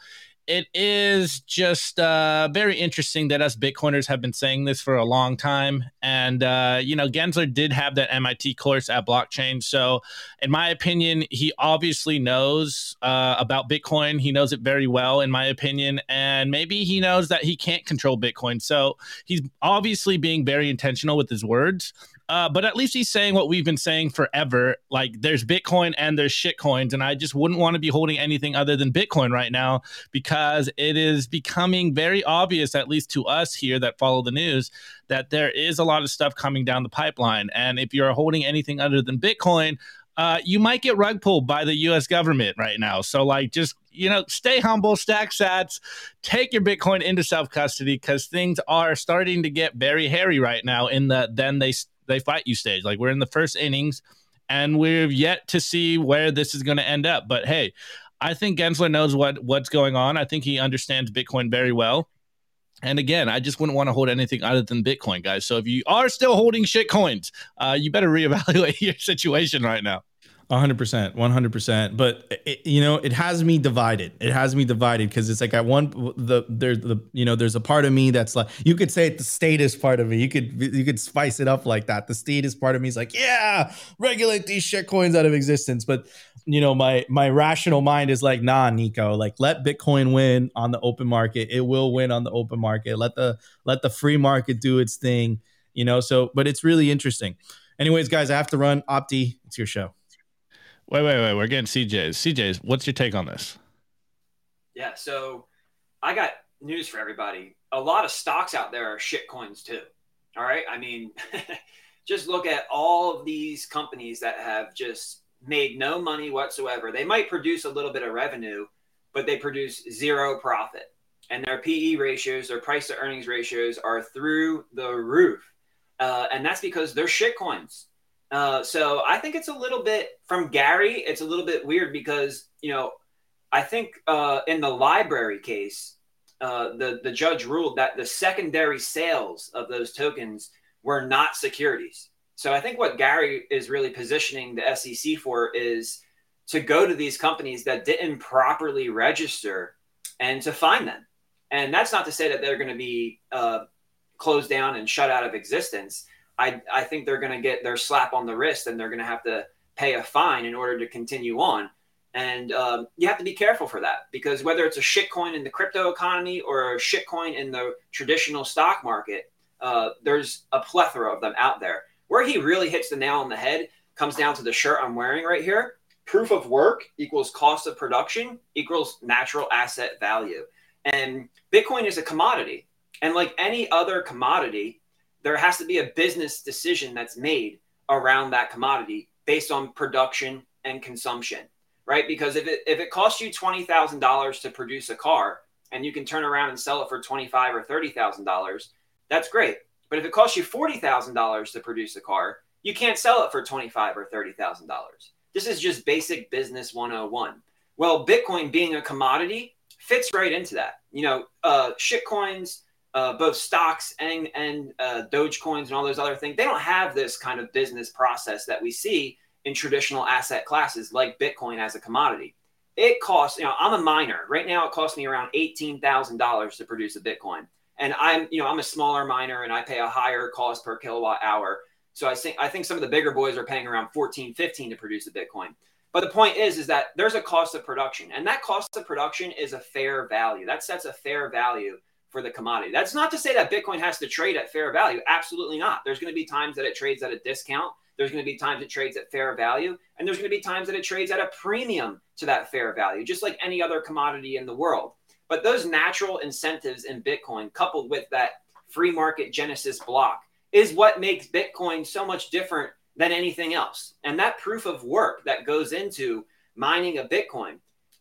it is just uh, very interesting that us Bitcoiners have been saying this for a long time. And, uh, you know, Gensler did have that MIT course at blockchain. So, in my opinion, he obviously knows uh, about Bitcoin. He knows it very well, in my opinion. And maybe he knows that he can't control Bitcoin. So, he's obviously being very intentional with his words. Uh, but at least he's saying what we've been saying forever. Like there's Bitcoin and there's shit coins. And I just wouldn't want to be holding anything other than Bitcoin right now because it is becoming very obvious, at least to us here that follow the news, that there is a lot of stuff coming down the pipeline. And if you're holding anything other than Bitcoin, uh, you might get rug pulled by the U.S. government right now. So, like, just you know, stay humble, stack sats, take your Bitcoin into self custody because things are starting to get very hairy right now. In the then they they fight you stage. Like we're in the first innings, and we're yet to see where this is going to end up. But hey, I think Gensler knows what what's going on. I think he understands Bitcoin very well. And again, I just wouldn't want to hold anything other than Bitcoin, guys. So if you are still holding shit coins, uh, you better reevaluate your situation right now. 100% 100% but it, you know it has me divided. It has me divided because it's like i want the there's the you know there's a part of me that's like you could say it the statist part of me you could you could spice it up like that. The statist part of me is like yeah regulate these shit coins out of existence. But you know my my rational mind is like nah nico like let bitcoin win on the open market. It will win on the open market. Let the let the free market do its thing you know? So but it's really interesting. Anyways guys i have to run. Opti it's your show Wait, wait, wait. We're getting CJ's. CJ's, what's your take on this? Yeah, so I got news for everybody. A lot of stocks out there are shit coins too. All right. I mean, just look at all of these companies that have just made no money whatsoever. They might produce a little bit of revenue, but they produce zero profit. And their PE ratios, their price to earnings ratios are through the roof. Uh, and that's because they're shit coins. Uh, so I think it's a little bit from Gary. It's a little bit weird because you know I think uh, in the LBRY case, uh, the the judge ruled that the secondary sales of those tokens were not securities. So I think what Gary is really positioning the SEC for is to go to these companies that didn't properly register and to find them. And that's not to say that they're going to be uh, closed down and shut out of existence. I, I think they're going to get their slap on the wrist and they're going to have to pay a fine in order to continue on. And um, you have to be careful for that because whether it's a shitcoin in the crypto economy or a shitcoin in the traditional stock market, uh, there's a plethora of them out there. Where he really hits the nail on the head comes down to the shirt I'm wearing right here. Proof of work equals cost of production equals natural asset value. And Bitcoin is a commodity. And like any other commodity, there has to be a business decision that's made around that commodity based on production and consumption, right? Because if it if it costs you twenty thousand dollars to produce a car and you can turn around and sell it for twenty five or thirty thousand dollars, that's great. But if it costs you forty thousand dollars to produce a car, you can't sell it for twenty five or thirty thousand dollars. This is just basic business 101. Well, Bitcoin being a commodity fits right into that. You know, uh, shit coins, uh, both stocks and and uh, Dogecoins and all those other things, they don't have this kind of business process that we see in traditional asset classes like Bitcoin as a commodity. It costs, you know, I'm a miner right now. It costs me around eighteen thousand dollars to produce a Bitcoin, and I'm, you know, I'm a smaller miner and I pay a higher cost per kilowatt hour. So I think I think some of the bigger boys are paying around 14, 15 to produce a Bitcoin. But the point is, is that there's a cost of production, and that cost of production is a fair value. That sets a fair value for the commodity. That's not to say that Bitcoin has to trade at fair value. Absolutely not. There's going to be times that it trades at a discount. There's going to be times it trades at fair value. And there's going to be times that it trades at a premium to that fair value, just like any other commodity in the world. But those natural incentives in Bitcoin, coupled with that free market Genesis block, is what makes Bitcoin so much different than anything else. And that proof of work that goes into mining a Bitcoin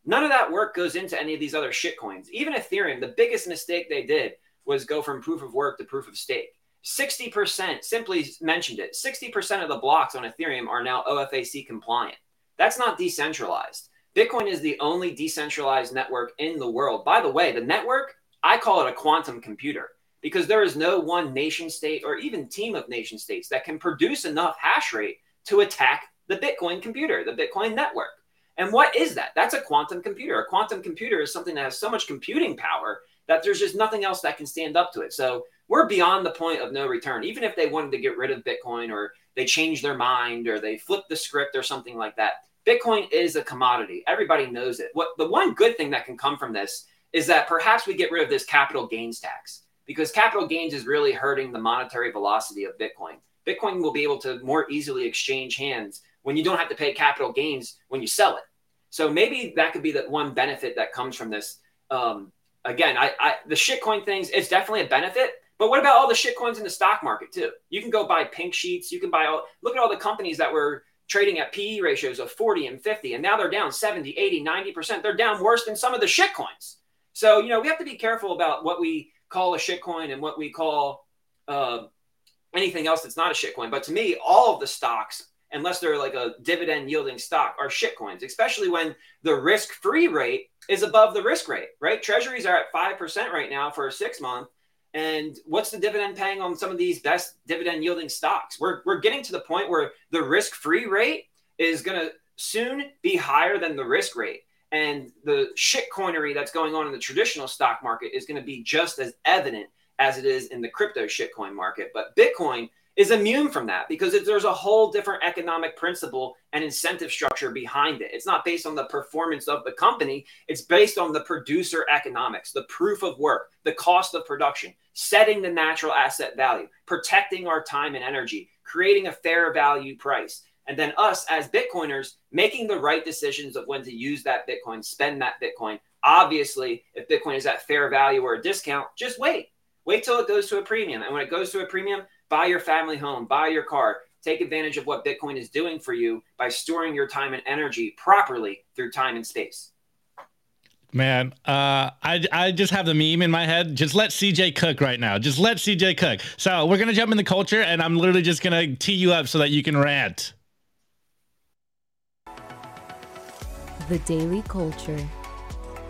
None of that work goes into any of these other shit coins. Even Ethereum, the biggest mistake they did was go from proof of work to proof of stake. 60% simply mentioned it. 60% of the blocks on Ethereum are now OFAC compliant. That's not decentralized. Bitcoin is the only decentralized network in the world. By the way, the network, I call it a quantum computer because there is no one nation state or even team of nation states that can produce enough hash rate to attack the Bitcoin computer, the Bitcoin network. And what is that? That's a quantum computer. A quantum computer is something that has so much computing power that there's just nothing else that can stand up to it. So we're beyond the point of no return. Even if they wanted to get rid of Bitcoin or they change their mind or they flip the script or something like that, Bitcoin is a commodity. Everybody knows it. What the one good thing that can come from this is that perhaps we get rid of this capital gains tax because capital gains is really hurting the monetary velocity of Bitcoin. Bitcoin will be able to more easily exchange hands when you don't have to pay capital gains when you sell it. So maybe that could be the one benefit that comes from this. Um, again, I, I the shitcoin things, it's definitely a benefit. But what about all the shitcoins in the stock market too? You can go buy pink sheets. You can buy all. Look at all the companies that were trading at PE ratios of 40 and 50, and now they're down 70, 80, 90 percent. They're down worse than some of the shitcoins. So you know we have to be careful about what we call a shitcoin and what we call uh, anything else that's not a shitcoin. But to me, all of the stocks unless they're like a dividend yielding stock, are shitcoins, especially when the risk free rate is above the risk rate, right? Treasuries are at 5% right now for a six month. And what's the dividend paying on some of these best dividend yielding stocks? We're, we're getting to the point where the risk free rate is going to soon be higher than the risk rate. And the shitcoinery that's going on in the traditional stock market is going to be just as evident as it is in the crypto shitcoin market. But Bitcoin is immune from that because there's a whole different economic principle and incentive structure behind it. It's not based on the performance of the company, it's based on the producer economics, the proof of work, the cost of production, setting the natural asset value, protecting our time and energy, creating a fair value price. And then us as Bitcoiners making the right decisions of when to use that Bitcoin, spend that Bitcoin. Obviously, if Bitcoin is at fair value or a discount, just wait. Wait till it goes to a premium. And when it goes to a premium, buy your family home, buy your car, take advantage of what Bitcoin is doing for you by storing your time and energy properly through time and space. Man, uh, I, I just have the meme in my head. Just let CJ cook right now. Just let CJ cook. So we're gonna jump in the culture, and I'm literally just gonna tee you up so that you can rant. The Daily Culture.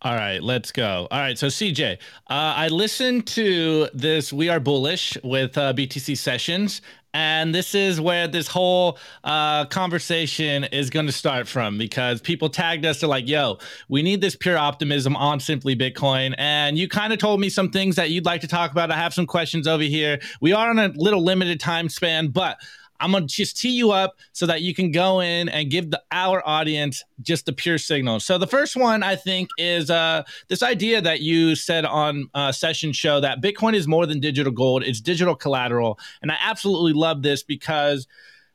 All right, let's go. All right, so CJ, uh, I listened to this We Are Bullish with uh, BTC Sessions, and this is where this whole uh, conversation is going to start from because people tagged us. They're like, yo, we need this pure optimism on Simply Bitcoin. And you kind of told me some things that you'd like to talk about. I have some questions over here. We are on a little limited time span, but I'm gonna just tee you up so that you can go in and give the our audience just the pure signal. So the first one I think is uh, this idea that you said on uh, session show that Bitcoin is more than digital gold; it's digital collateral, and I absolutely love this because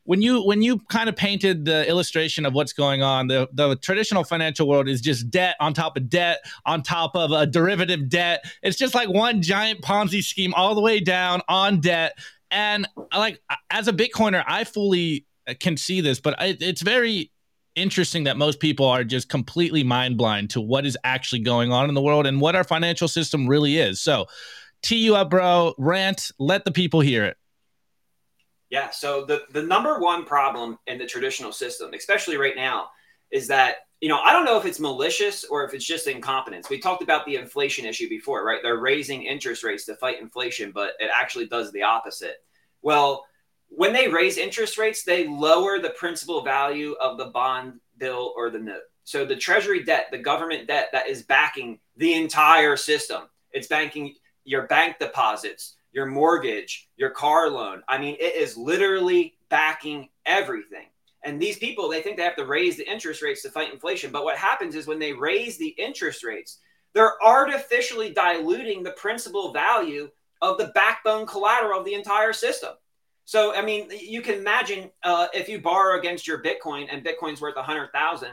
when you when you kind of painted the illustration of what's going on the the traditional financial world is just debt on top of debt on top of a derivative debt. It's just like one giant ponzi scheme all the way down on debt and like as a bitcoiner i fully uh, can see this but it's very interesting that most people are just completely mind blind to what is actually going on in the world and what our financial system really is. So tee you up bro. Rant. Let the people hear it. Yeah so the the number one problem in the traditional system especially right now is that you know, I don't know if it's malicious or if it's just incompetence. We talked about the inflation issue before, right? They're raising interest rates to fight inflation, but it actually does the opposite. Well, when they raise interest rates, they lower the principal value of the bond bill or the note. So the treasury debt, the government debt that is backing the entire system, it's banking your bank deposits, your mortgage, your car loan. I mean, it is literally backing everything. And these people, they think they have to raise the interest rates to fight inflation. But what happens is when they raise the interest rates, they're artificially diluting the principal value of the backbone collateral of the entire system. So, I mean, you can imagine uh, if you borrow against your Bitcoin and Bitcoin's worth 100,000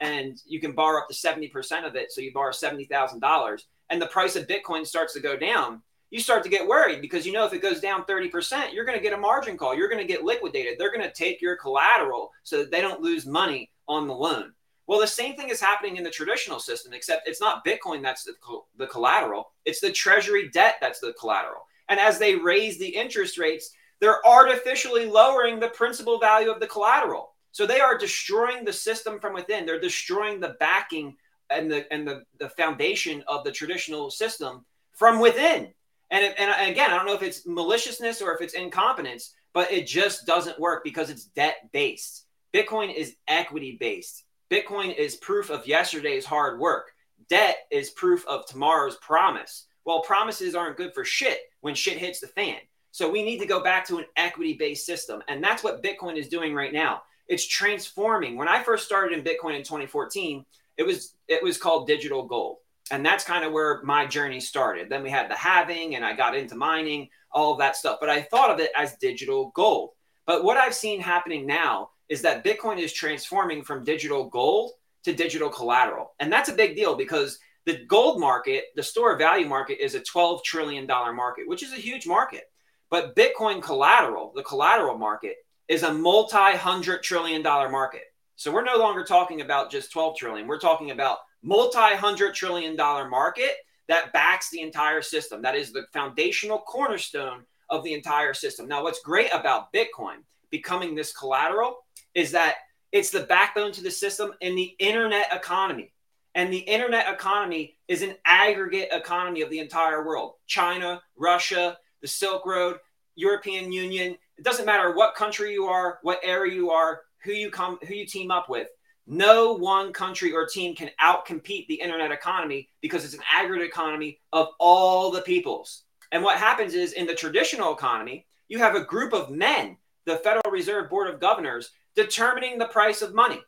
and you can borrow up to 70% of it. So you borrow $70,000 and the price of Bitcoin starts to go down you start to get worried because you know if it goes down 30%, you're going to get a margin call. You're going to get liquidated. They're going to take your collateral so that they don't lose money on the loan. Well, the same thing is happening in the traditional system, except it's not Bitcoin that's the, the collateral, it's the treasury debt that's the collateral. And as they raise the interest rates, they're artificially lowering the principal value of the collateral. So they are destroying the system from within. They're destroying the backing and the and the, the foundation of the traditional system from within. And, and again, I don't know if it's maliciousness or if it's incompetence, but it just doesn't work because it's debt based. Bitcoin is equity based. Bitcoin is proof of yesterday's hard work. Debt is proof of tomorrow's promise. Well, promises aren't good for shit when shit hits the fan. So we need to go back to an equity based system. And that's what Bitcoin is doing right now. It's transforming. When I first started in Bitcoin in 2014, it was it was called digital gold and that's kind of where my journey started. Then we had the halving, and I got into mining, all of that stuff. But I thought of it as digital gold. But what I've seen happening now is that Bitcoin is transforming from digital gold to digital collateral. And that's a big deal because the gold market, the store value market, is a $12 trillion market, which is a huge market. But Bitcoin collateral, the collateral market, is a multi hundred trillion dollar market. So we're no longer talking about just 12 trillion. We're talking about multi hundred trillion dollar market that backs the entire system. That is the foundational cornerstone of the entire system. Now, what's great about Bitcoin becoming this collateral is that it's the backbone to the system in the internet economy. And the internet economy is an aggregate economy of the entire world China, Russia, the Silk Road, European Union. It doesn't matter what country you are, what area you are, who you come, who you team up with. No one country or team can outcompete the internet economy because it's an aggregate economy of all the peoples. And what happens is in the traditional economy, you have a group of men, the Federal Reserve Board of Governors, determining the price of money.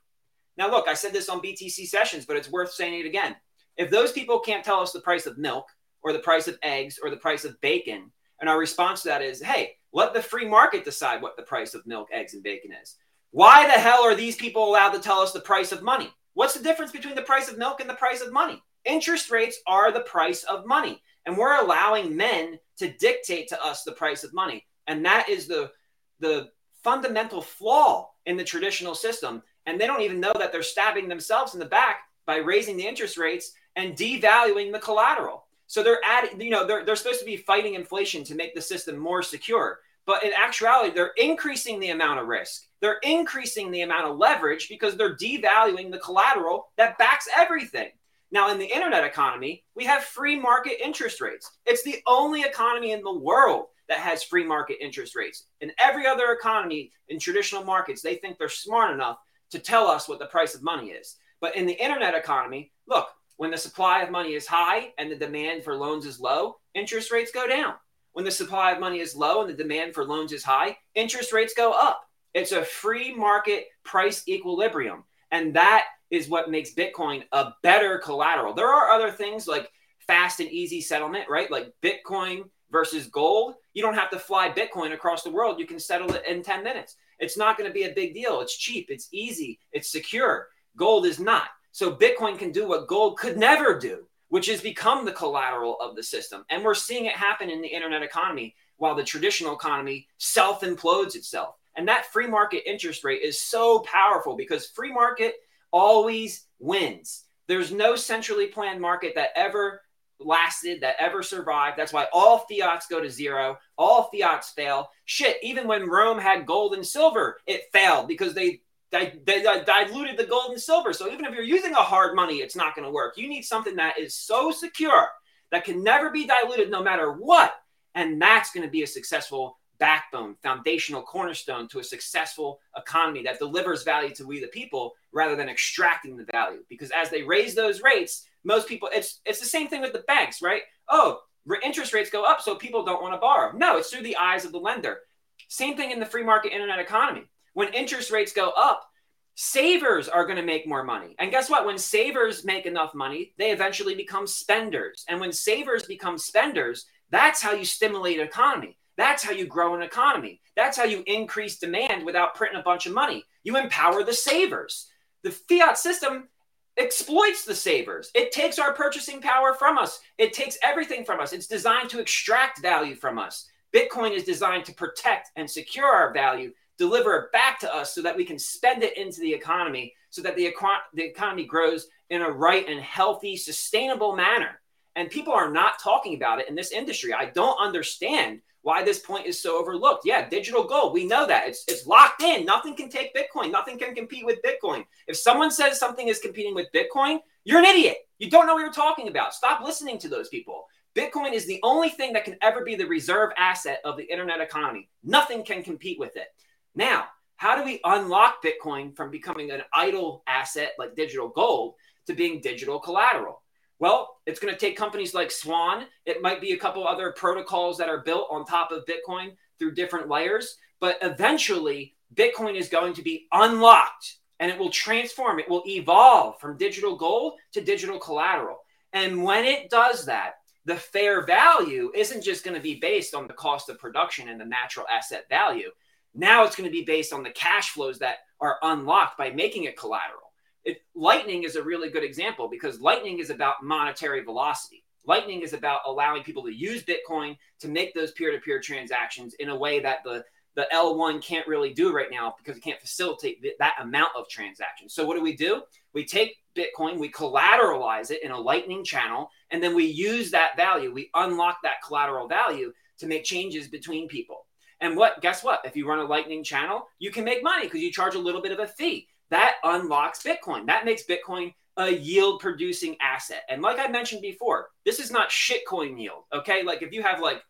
Now, look, I said this on BTC sessions, but it's worth saying it again. If those people can't tell us the price of milk or the price of eggs or the price of bacon, and our response to that is, hey, let the free market decide what the price of milk, eggs, and bacon is. Why the hell are these people allowed to tell us the price of money? What's the difference between the price of milk and the price of money? Interest rates are the price of money. And we're allowing men to dictate to us the price of money. And that is the, the fundamental flaw in the traditional system. And they don't even know that they're stabbing themselves in the back by raising the interest rates and devaluing the collateral. So they're adding, you know, they're, they're supposed to be fighting inflation to make the system more secure. But in actuality, they're increasing the amount of risk. They're increasing the amount of leverage because they're devaluing the collateral that backs everything. Now, in the internet economy, we have free market interest rates. It's the only economy in the world that has free market interest rates. In every other economy in traditional markets, they think they're smart enough to tell us what the price of money is. But in the internet economy, look, when the supply of money is high and the demand for loans is low, interest rates go down when the supply of money is low and the demand for loans is high, interest rates go up. It's a free market price equilibrium. And that is what makes Bitcoin a better collateral. There are other things like fast and easy settlement, right? Like Bitcoin versus gold. You don't have to fly Bitcoin across the world. You can settle it in 10 minutes. It's not going to be a big deal. It's cheap, it's easy, it's secure. Gold is not. So Bitcoin can do what gold could never do which has become the collateral of the system. And we're seeing it happen in the internet economy while the traditional economy self implodes itself. And that free market interest rate is so powerful because free market always wins. There's no centrally planned market that ever lasted, that ever survived. That's why all fiats go to zero, all fiats fail. Shit, even when Rome had gold and silver, it failed because they they, they, diluted the gold and silver. So even if you're using a hard money, it's not going to work. You need something that is so secure that can never be diluted no matter what. And that's going to be a successful backbone, foundational cornerstone to a successful economy that delivers value to we the people rather than extracting the value. Because as they raise those rates, most people it's it's the same thing with the banks, right? Oh, interest rates go up so people don't want to borrow. No, it's through the eyes of the lender. Same thing in the free market internet economy. When interest rates go up, savers are going to make more money. And guess what? When savers make enough money, they eventually become spenders. And when savers become spenders, that's how you stimulate an economy. That's how you grow an economy. That's how you increase demand without printing a bunch of money. You empower the savers. The fiat system exploits the savers. It takes our purchasing power from us. It takes everything from us. It's designed to extract value from us. Bitcoin is designed to protect and secure our value deliver it back to us so that we can spend it into the economy so that the, the economy grows in a right and healthy, sustainable manner. And people are not talking about it in this industry. I don't understand why this point is so overlooked. Yeah, digital gold, we know that. It's, it's locked in. Nothing can take Bitcoin. Nothing can compete with Bitcoin. If someone says something is competing with Bitcoin, you're an idiot. You don't know what you're talking about. Stop listening to those people. Bitcoin is the only thing that can ever be the reserve asset of the internet economy. Nothing can compete with it. Now, how do we unlock Bitcoin from becoming an idle asset like digital gold to being digital collateral? Well, it's going to take companies like Swan. It might be a couple other protocols that are built on top of Bitcoin through different layers. But eventually, Bitcoin is going to be unlocked and it will transform. It will evolve from digital gold to digital collateral. And when it does that, the fair value isn't just going to be based on the cost of production and the natural asset value. Now it's going to be based on the cash flows that are unlocked by making it collateral. It, Lightning is a really good example because Lightning is about monetary velocity. Lightning is about allowing people to use Bitcoin to make those peer to peer transactions in a way that the the L1 can't really do right now because it can't facilitate th- that amount of transactions. So what do we do? We take Bitcoin, we collateralize it in a Lightning channel, and then we use that value. We unlock that collateral value to make changes between people. And what? Guess what? If you run a Lightning channel, you can make money because you charge a little bit of a fee. That unlocks Bitcoin. That makes Bitcoin a yield producing asset. And like I mentioned before, this is not shitcoin yield. Okay. Like if you have like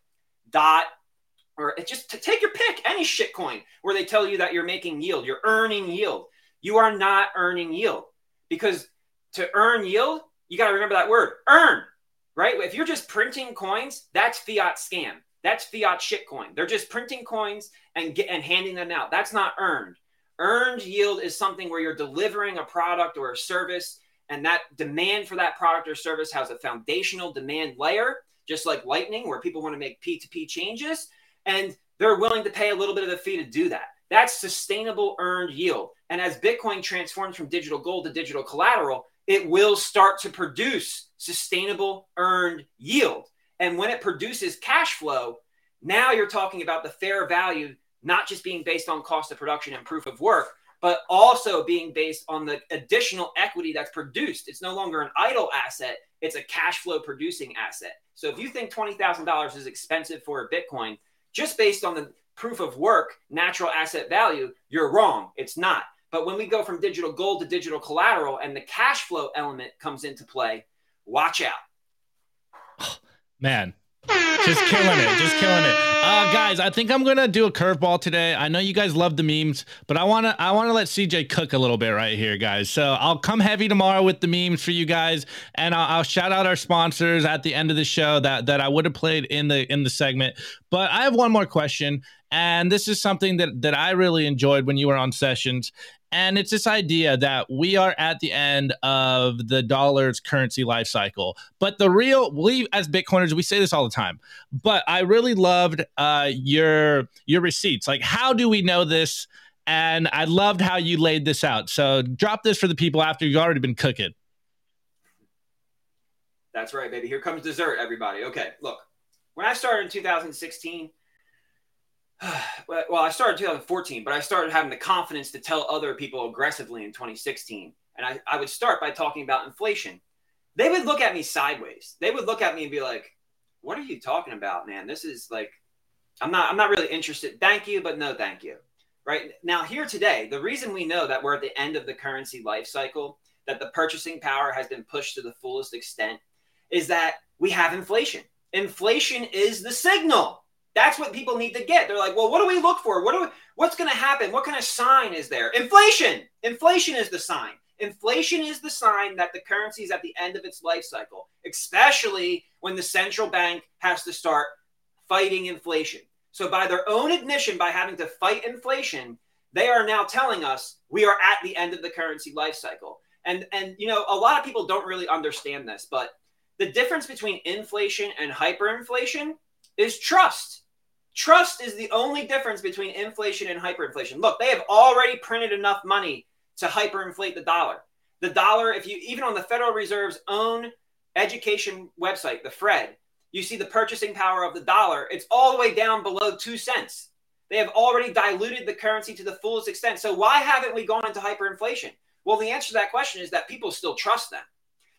dot or just to take your pick, any shitcoin where they tell you that you're making yield, you're earning yield. You are not earning yield because to earn yield, you got to remember that word earn, right? If you're just printing coins, that's fiat scam. That's fiat shitcoin. They're just printing coins and get and handing them out. That's not earned. Earned yield is something where you're delivering a product or a service, and that demand for that product or service has a foundational demand layer, just like Lightning, where people want to make P2P changes, and they're willing to pay a little bit of a fee to do that. That's sustainable earned yield. And as Bitcoin transforms from digital gold to digital collateral, it will start to produce sustainable earned yield. And when it produces cash flow, now you're talking about the fair value not just being based on cost of production and proof of work, but also being based on the additional equity that's produced. It's no longer an idle asset, it's a cash flow producing asset. So if you think $20,000 is expensive for a Bitcoin, just based on the proof of work, natural asset value, you're wrong. It's not. But when we go from digital gold to digital collateral and the cash flow element comes into play, watch out. Oh, Man, just killing it, just killing it. Uh, guys, I think I'm gonna do a curveball today. I know you guys love the memes, but I wanna I wanna let CJ cook a little bit right here, guys. So I'll come heavy tomorrow with the memes for you guys, and I'll, I'll shout out our sponsors at the end of the show that that I would have played in the in the segment. But I have one more question, and this is something that that I really enjoyed when you were on sessions, and it's this idea that we are at the end of the dollar's currency life cycle. But the real, we as Bitcoiners, we say this all the time. But I really loved uh, your your receipts. Like, how do we know this? And I loved how you laid this out. So drop this for the people after you've already been cooking. That's right, baby. Here comes dessert, everybody. Okay, look. When I started in 2016, well, I started 2014, but I started having the confidence to tell other people aggressively in 2016. And I, I would start by talking about inflation. They would look at me sideways. They would look at me and be like, "What are you talking about, man? This is like, I'm not, I'm not really interested. Thank you, but no, thank you." Right now, here today, the reason we know that we're at the end of the currency life cycle, that the purchasing power has been pushed to the fullest extent, is that we have inflation. Inflation is the signal that's what people need to get. They're like, well, what do we look for? What do we, what's going to happen? What kind of sign is there? Inflation. Inflation is the sign. Inflation is the sign that the currency is at the end of its life cycle, especially when the central bank has to start fighting inflation. So, by their own admission, by having to fight inflation, they are now telling us we are at the end of the currency life cycle. And and you know, a lot of people don't really understand this, but the difference between inflation and hyperinflation is trust. Trust is the only difference between inflation and hyperinflation. Look, they have already printed enough money to hyperinflate the dollar. The dollar, if you even on the Federal Reserve's own education website, the Fred, you see the purchasing power of the dollar, it's all the way down below two cents. They have already diluted the currency to the fullest extent. So why haven't we gone into hyperinflation? Well, the answer to that question is that people still trust them.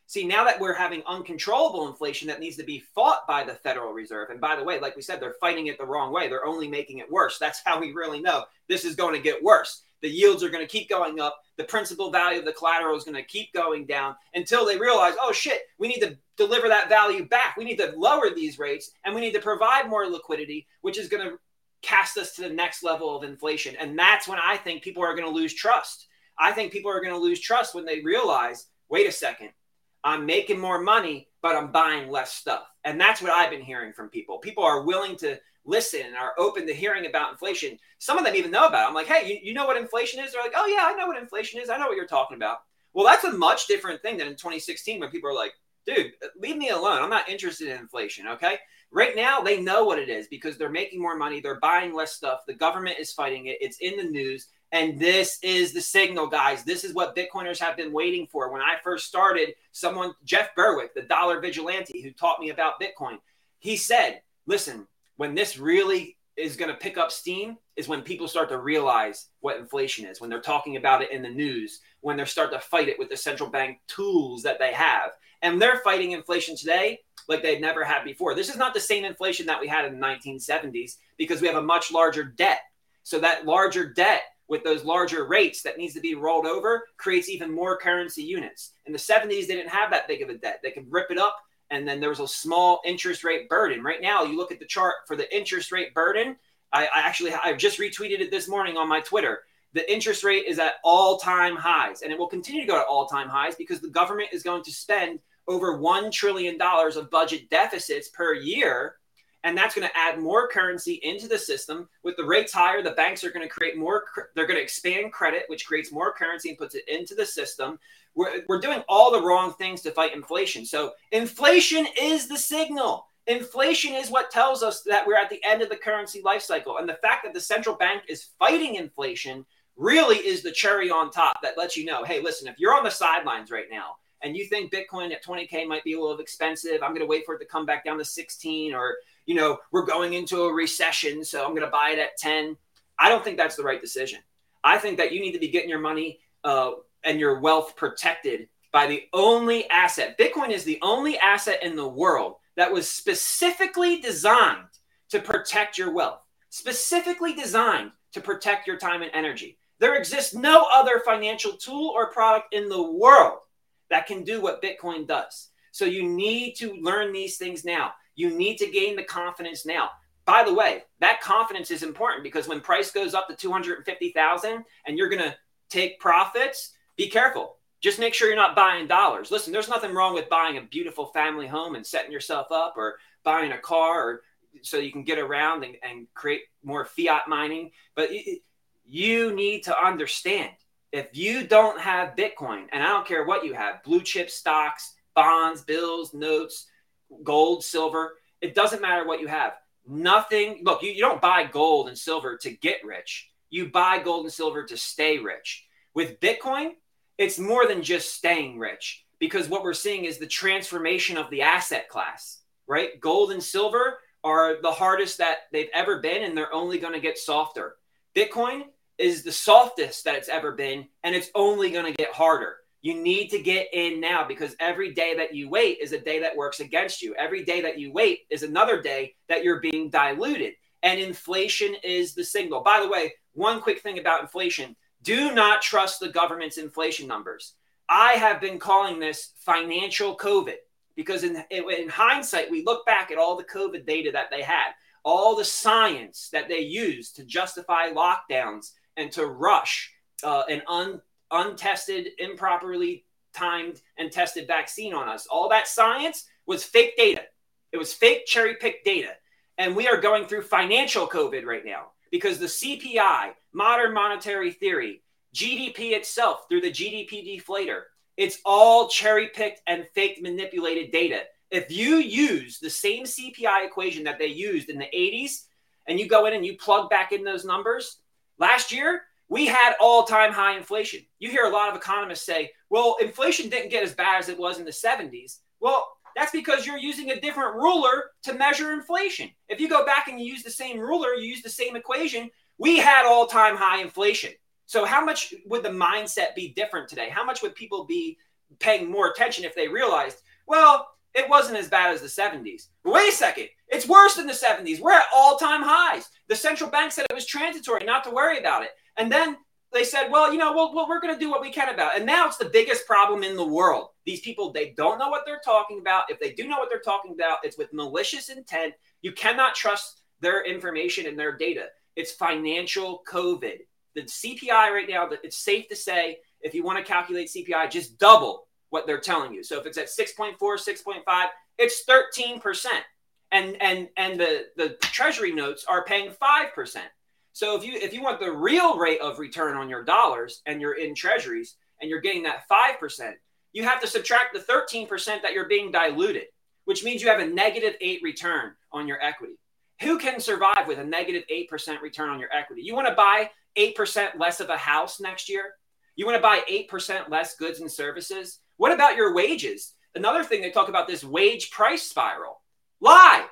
See, now that we're having uncontrollable inflation that needs to be fought by the Federal Reserve, and by the way, like we said, they're fighting it the wrong way. They're only making it worse. That's how we really know this is going to get worse. The yields are going to keep going up. The principal value of the collateral is going to keep going down until they realize, oh shit, we need to deliver that value back. We need to lower these rates and we need to provide more liquidity, which is going to cast us to the next level of inflation. And that's when I think people are going to lose trust. I think people are going to lose trust when they realize, wait a second, I'm making more money, but I'm buying less stuff. And that's what I've been hearing from people. People are willing to listen and are open to hearing about inflation. Some of them even know about it. I'm like, hey, you, you know what inflation is? They're like, oh, yeah, I know what inflation is. I know what you're talking about. Well, that's a much different thing than in 2016 when people are like, dude, leave me alone. I'm not interested in inflation. Okay. Right now, they know what it is because they're making more money. They're buying less stuff. The government is fighting it. It's in the news. And this is the signal, guys. This is what Bitcoiners have been waiting for. When I first started, someone, Jeff Berwick, the dollar vigilante who taught me about Bitcoin, he said, listen, when this really is going to pick up steam is when people start to realize what inflation is, when they're talking about it in the news, when they start to fight it with the central bank tools that they have. And they're fighting inflation today like they'd never had before. This is not the same inflation that we had in the 1970s because we have a much larger debt. So that larger debt with those larger rates that needs to be rolled over creates even more currency units. In the 70s, they didn't have that big of a debt. They could rip it up and then there was a small interest rate burden. Right now, you look at the chart for the interest rate burden. I, I actually I just retweeted it this morning on my Twitter. The interest rate is at all-time highs, and it will continue to go to all-time highs because the government is going to spend over one trillion dollars of budget deficits per year and that's going to add more currency into the system. With the rates higher the banks are going to create more they're going to expand credit which creates more currency and puts it into the system. We're, we're doing all the wrong things to fight inflation. So inflation is the signal. Inflation is what tells us that we're at the end of the currency life cycle. And the fact that the central bank is fighting inflation really is the cherry on top that lets you know hey listen if you're on the sidelines right now and you think Bitcoin at 20K might be a little expensive, I'm going to wait for it to come back down to 16 or, you know, we're going into a recession, so I'm going to buy it at 10. I don't think that's the right decision. I think that you need to be getting your money uh, and your wealth protected by the only asset. Bitcoin is the only asset in the world that was specifically designed to protect your wealth, specifically designed to protect your time and energy. There exists no other financial tool or product in the world that can do what Bitcoin does. So you need to learn these things now. You need to gain the confidence now. By the way, that confidence is important because when price goes up to 250,000 and you're going to take profits, be careful. Just make sure you're not buying dollars. Listen, there's nothing wrong with buying a beautiful family home and setting yourself up or buying a car or so you can get around and, and create more fiat mining. But you need to understand if you don't have Bitcoin, and I don't care what you have, blue chip stocks, bonds, bills, notes, gold, silver, it doesn't matter what you have. Nothing, look, you, you don't buy gold and silver to get rich. You buy gold and silver to stay rich. With Bitcoin, it's more than just staying rich because what we're seeing is the transformation of the asset class, right? Gold and silver are the hardest that they've ever been, and they're only going to get softer. Bitcoin is the softest that it's ever been, and it's only going to get harder. You need to get in now because every day that you wait is a day that works against you. Every day that you wait is another day that you're being diluted. And inflation is the signal. By the way, one quick thing about inflation do not trust the government's inflation numbers. I have been calling this financial COVID because, in, in hindsight, we look back at all the COVID data that they had, all the science that they used to justify lockdowns and to rush uh, an un, untested, improperly timed, and tested vaccine on us. All that science was fake data. It was fake cherry picked data. And we are going through financial COVID right now because the CPI, modern monetary theory, GDP itself through the GDP deflator, it's all cherry picked and fake manipulated data. If you use the same CPI equation that they used in the 80s and you go in and you plug back in those numbers, Last year, we had all time high inflation. You hear a lot of economists say, well, inflation didn't get as bad as it was in the 70s. Well, that's because you're using a different ruler to measure inflation. If you go back and you use the same ruler, you use the same equation, we had all time high inflation. So, how much would the mindset be different today? How much would people be paying more attention if they realized, well, it wasn't as bad as the 70s. Wait a second, it's worse than the 70s. We're at all time highs. The central bank said it was transitory, not to worry about it. And then they said, well, you know, well, well we're going to do what we can about it. And now it's the biggest problem in the world. These people, they don't know what they're talking about. If they do know what they're talking about, it's with malicious intent. You cannot trust their information and their data. It's financial COVID. The CPI right now, it's safe to say, if you want to calculate CPI, just double what they're telling you. So if it's at 6.4, 6.5, it's 13%. And and and the the treasury notes are paying 5%. So if you if you want the real rate of return on your dollars and you're in treasuries and you're getting that 5%, you have to subtract the 13% that you're being diluted, which means you have a negative 8 return on your equity. Who can survive with a negative 8% return on your equity? You want to buy 8% less of a house next year? You want to buy 8% less goods and services? What about your wages? Another thing they talk about this wage price spiral. Lie.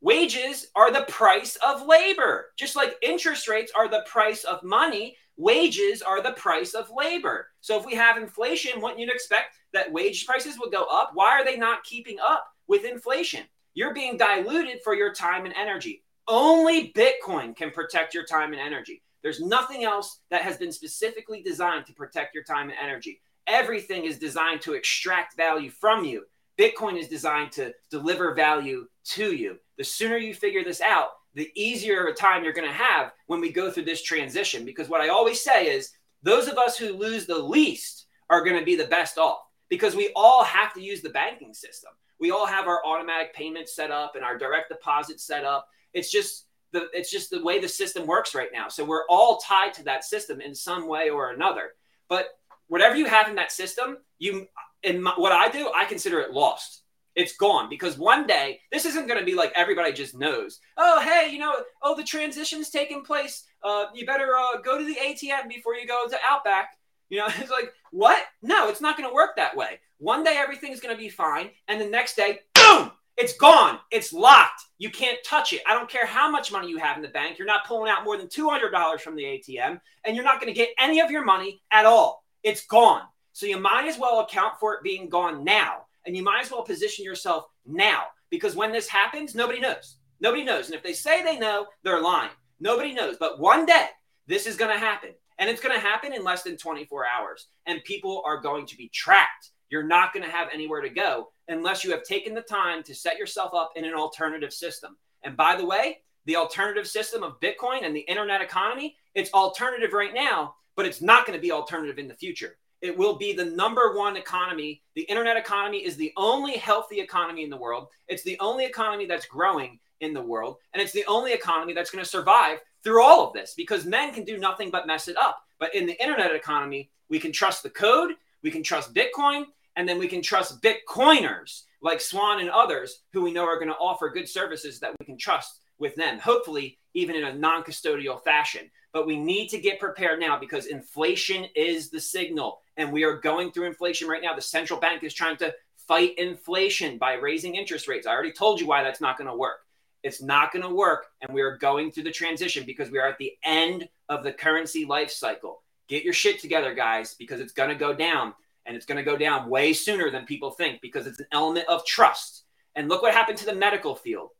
Wages are the price of labor. Just like interest rates are the price of money, wages are the price of labor. So if we have inflation, wouldn't you expect that wage prices would go up? Why are they not keeping up with inflation? You're being diluted for your time and energy. Only Bitcoin can protect your time and energy. There's nothing else that has been specifically designed to protect your time and energy. Everything is designed to extract value from you. Bitcoin is designed to deliver value to you. The sooner you figure this out, the easier a time you're going to have when we go through this transition. Because what I always say is those of us who lose the least are going to be the best off because we all have to use the banking system. We all have our automatic payments set up and our direct deposit set up. It's just the it's just the way the system works right now. So we're all tied to that system in some way or another. But whatever you have in that system, you in what I do, I consider it lost. It's gone because one day this isn't going to be like everybody just knows. Oh, hey, you know, oh, the transition's taking place. Uh, you better uh, go to the ATM before you go to Outback. You know, it's like what? No, it's not going to work that way. One day everything's going to be fine, and the next day, boom, it's gone. It's locked. You can't touch it. I don't care how much money you have in the bank. You're not pulling out more than $200 from the ATM, and you're not going to get any of your money at all. It's gone. So you might as well account for it being gone now. And you might as well position yourself now because when this happens, nobody knows. Nobody knows. And if they say they know, they're lying. Nobody knows. But one day, this is going to happen. And it's going to happen in less than 24 hours. And people are going to be trapped. You're not going to have anywhere to go unless you have taken the time to set yourself up in an alternative system. And by the way, the alternative system of Bitcoin and the internet economy, it's alternative right now, but it's not going to be alternative in the future. It will be the number one economy. The internet economy is the only healthy economy in the world. It's the only economy that's growing in the world. And it's the only economy that's going to survive through all of this because men can do nothing but mess it up. But in the internet economy, we can trust the code, we can trust Bitcoin, and then we can trust Bitcoiners like Swan and others who we know are going to offer good services that we can trust with them, hopefully, even in a non custodial fashion. But we need to get prepared now because inflation is the signal and we are going through inflation right now. The central bank is trying to fight inflation by raising interest rates. I already told you why that's not going to work. It's not going to work. And we are going through the transition because we are at the end of the currency life cycle. Get your shit together, guys, because it's going to go down. And it's going to go down way sooner than people think because it's an element of trust. And look what happened to the medical field.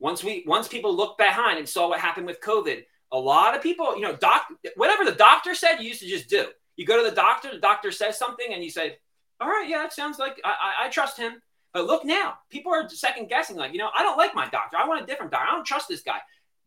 Once we once people looked behind and saw what happened with COVID, a lot of people, you know, doc whatever the doctor said, you used to just do. You go to the doctor, the doctor says something, and you say, All right, yeah, it sounds like I, I, I trust him. But look now, people are second guessing, like, you know, I don't like my doctor. I want a different doctor. I don't trust this guy.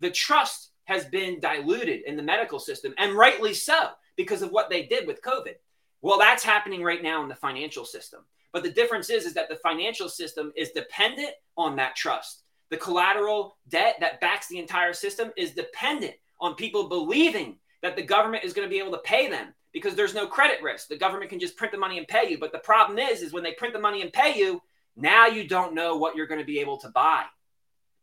The trust has been diluted in the medical system, and rightly so, because of what they did with COVID. Well, that's happening right now in the financial system. But the difference is, is that the financial system is dependent on that trust. The collateral debt that backs the entire system is dependent on people believing that the government is going to be able to pay them because there's no credit risk. The government can just print the money and pay you. But the problem is, is when they print the money and pay you, now you don't know what you're going to be able to buy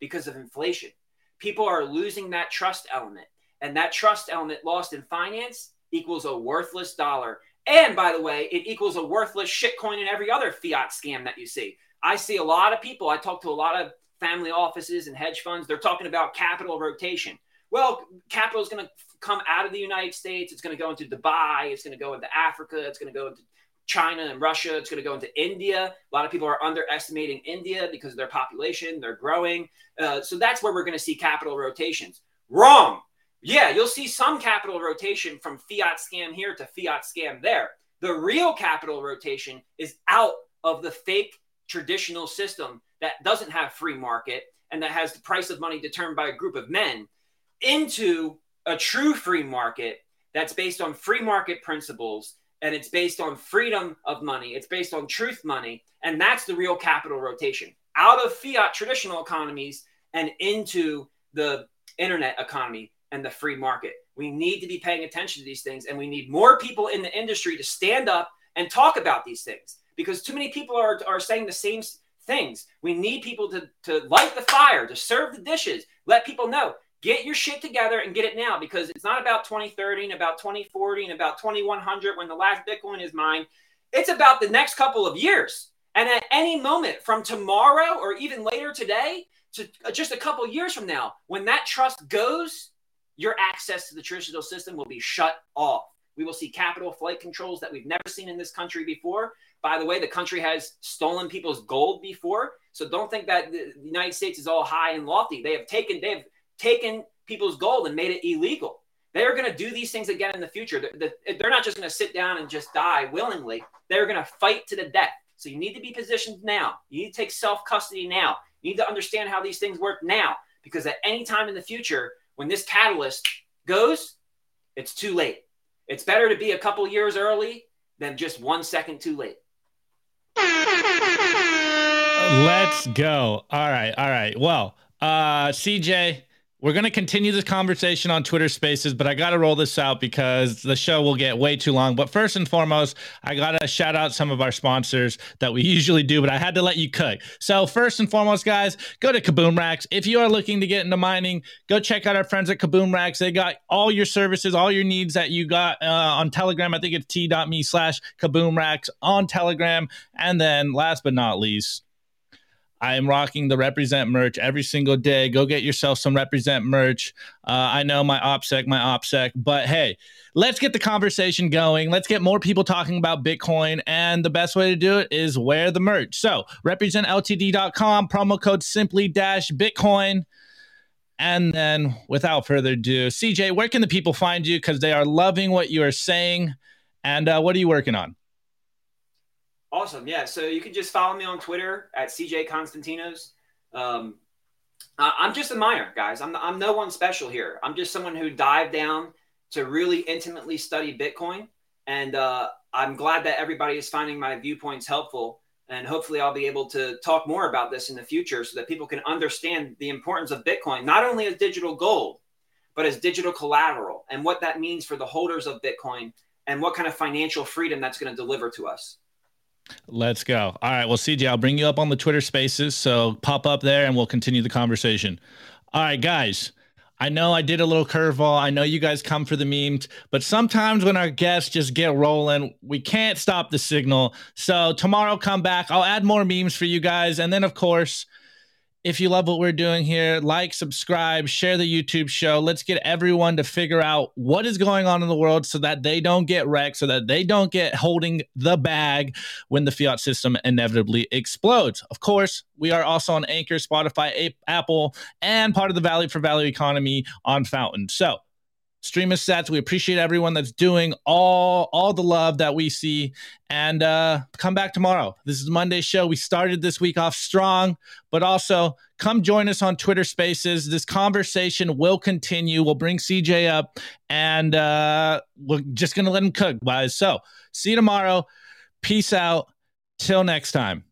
because of inflation. People are losing that trust element. And that trust element lost in finance equals a worthless dollar. And by the way, it equals a worthless shitcoin in every other fiat scam that you see. I see a lot of people, I talk to a lot of family offices and hedge funds, they're talking about capital rotation. Well, capital is going to come out of the United States. It's going to go into Dubai. It's going to go into Africa. It's going to go into China and Russia. It's going to go into India. A lot of people are underestimating India because of their population. They're growing. Uh, so that's where we're going to see capital rotations. Wrong. Yeah, you'll see some capital rotation from fiat scam here to fiat scam there. The real capital rotation is out of the fake traditional system that doesn't have free market and that has the price of money determined by a group of men into a true free market that's based on free market principles and it's based on freedom of money. It's based on truth money. And that's the real capital rotation out of fiat traditional economies and into the internet economy and the free market. We need to be paying attention to these things and we need more people in the industry to stand up and talk about these things because too many people are, are saying the same things. We need people to, to light the fire, to serve the dishes, let people know Get your shit together and get it now because it's not about 2030 and about 2040 and about 2100 when the last Bitcoin is mined. It's about the next couple of years. And at any moment from tomorrow or even later today to uh, just a couple years from now, when that trust goes, your access to the traditional system will be shut off. We will see capital flight controls that we've never seen in this country before. By the way, the country has stolen people's gold before, so don't think that the United States is all high and lofty. They have taken they have taken people's gold and made it illegal. They're going to do these things again in the future. They're not just going to sit down and just die willingly. They're going to fight to the death. So you need to be positioned now. You need to take self custody now. You need to understand how these things work now because at any time in the future, when this catalyst goes, it's too late. It's better to be a couple years early than just one second too late. Let's go. All right. All right. Well, uh, CJ, we're going to continue this conversation on Twitter Spaces, but I got to roll this out because the show will get way too long. But first and foremost, I got to shout out some of our sponsors that we usually do, but I had to let you cook. So, first and foremost, guys, go to Kaboom Racks. If you are looking to get into mining, go check out our friends at Kaboom Racks. They got all your services, all your needs that you got uh, on Telegram. I think it's t.me slash Kaboom Racks on Telegram. And then, last but not least, I am rocking the represent merch every single day. Go get yourself some represent merch. Uh, I know my OPSEC, my OPSEC, but hey, let's get the conversation going. Let's get more people talking about Bitcoin. And the best way to do it is wear the merch. So representltd.com, promo code simply dash Bitcoin. And then without further ado, CJ, where can the people find you? Because they are loving what you are saying. And uh, what are you working on? Awesome. Yeah. So you can just follow me on Twitter at CJ Konstantinos. Um, I'm just a miner, guys. I'm, I'm no one special here. I'm just someone who dived down to really intimately study Bitcoin. And uh, I'm glad that everybody is finding my viewpoints helpful. And hopefully, I'll be able to talk more about this in the future so that people can understand the importance of Bitcoin, not only as digital gold, but as digital collateral and what that means for the holders of Bitcoin and what kind of financial freedom that's going to deliver to us. Let's go. All right. Well, CJ, I'll bring you up on the Twitter spaces. So pop up there and we'll continue the conversation. All right, guys. I know I did a little curveball. I know you guys come for the memes, but sometimes when our guests just get rolling, we can't stop the signal. So tomorrow, come back. I'll add more memes for you guys. And then, of course, if you love what we're doing here, like, subscribe, share the YouTube show. Let's get everyone to figure out what is going on in the world so that they don't get wrecked, so that they don't get holding the bag when the fiat system inevitably explodes. Of course, we are also on Anchor, Spotify, Apple, and part of the Value for Value economy on Fountain. So, stream us sats. We appreciate everyone that's doing all all the love that we see. And uh, come back tomorrow. This is Monday's show. We started this week off strong, but also come join us on Twitter Spaces. This conversation will continue. We'll bring CJ up, and uh, we're just gonna let him cook, guys. So see you tomorrow. Peace out. Till next time.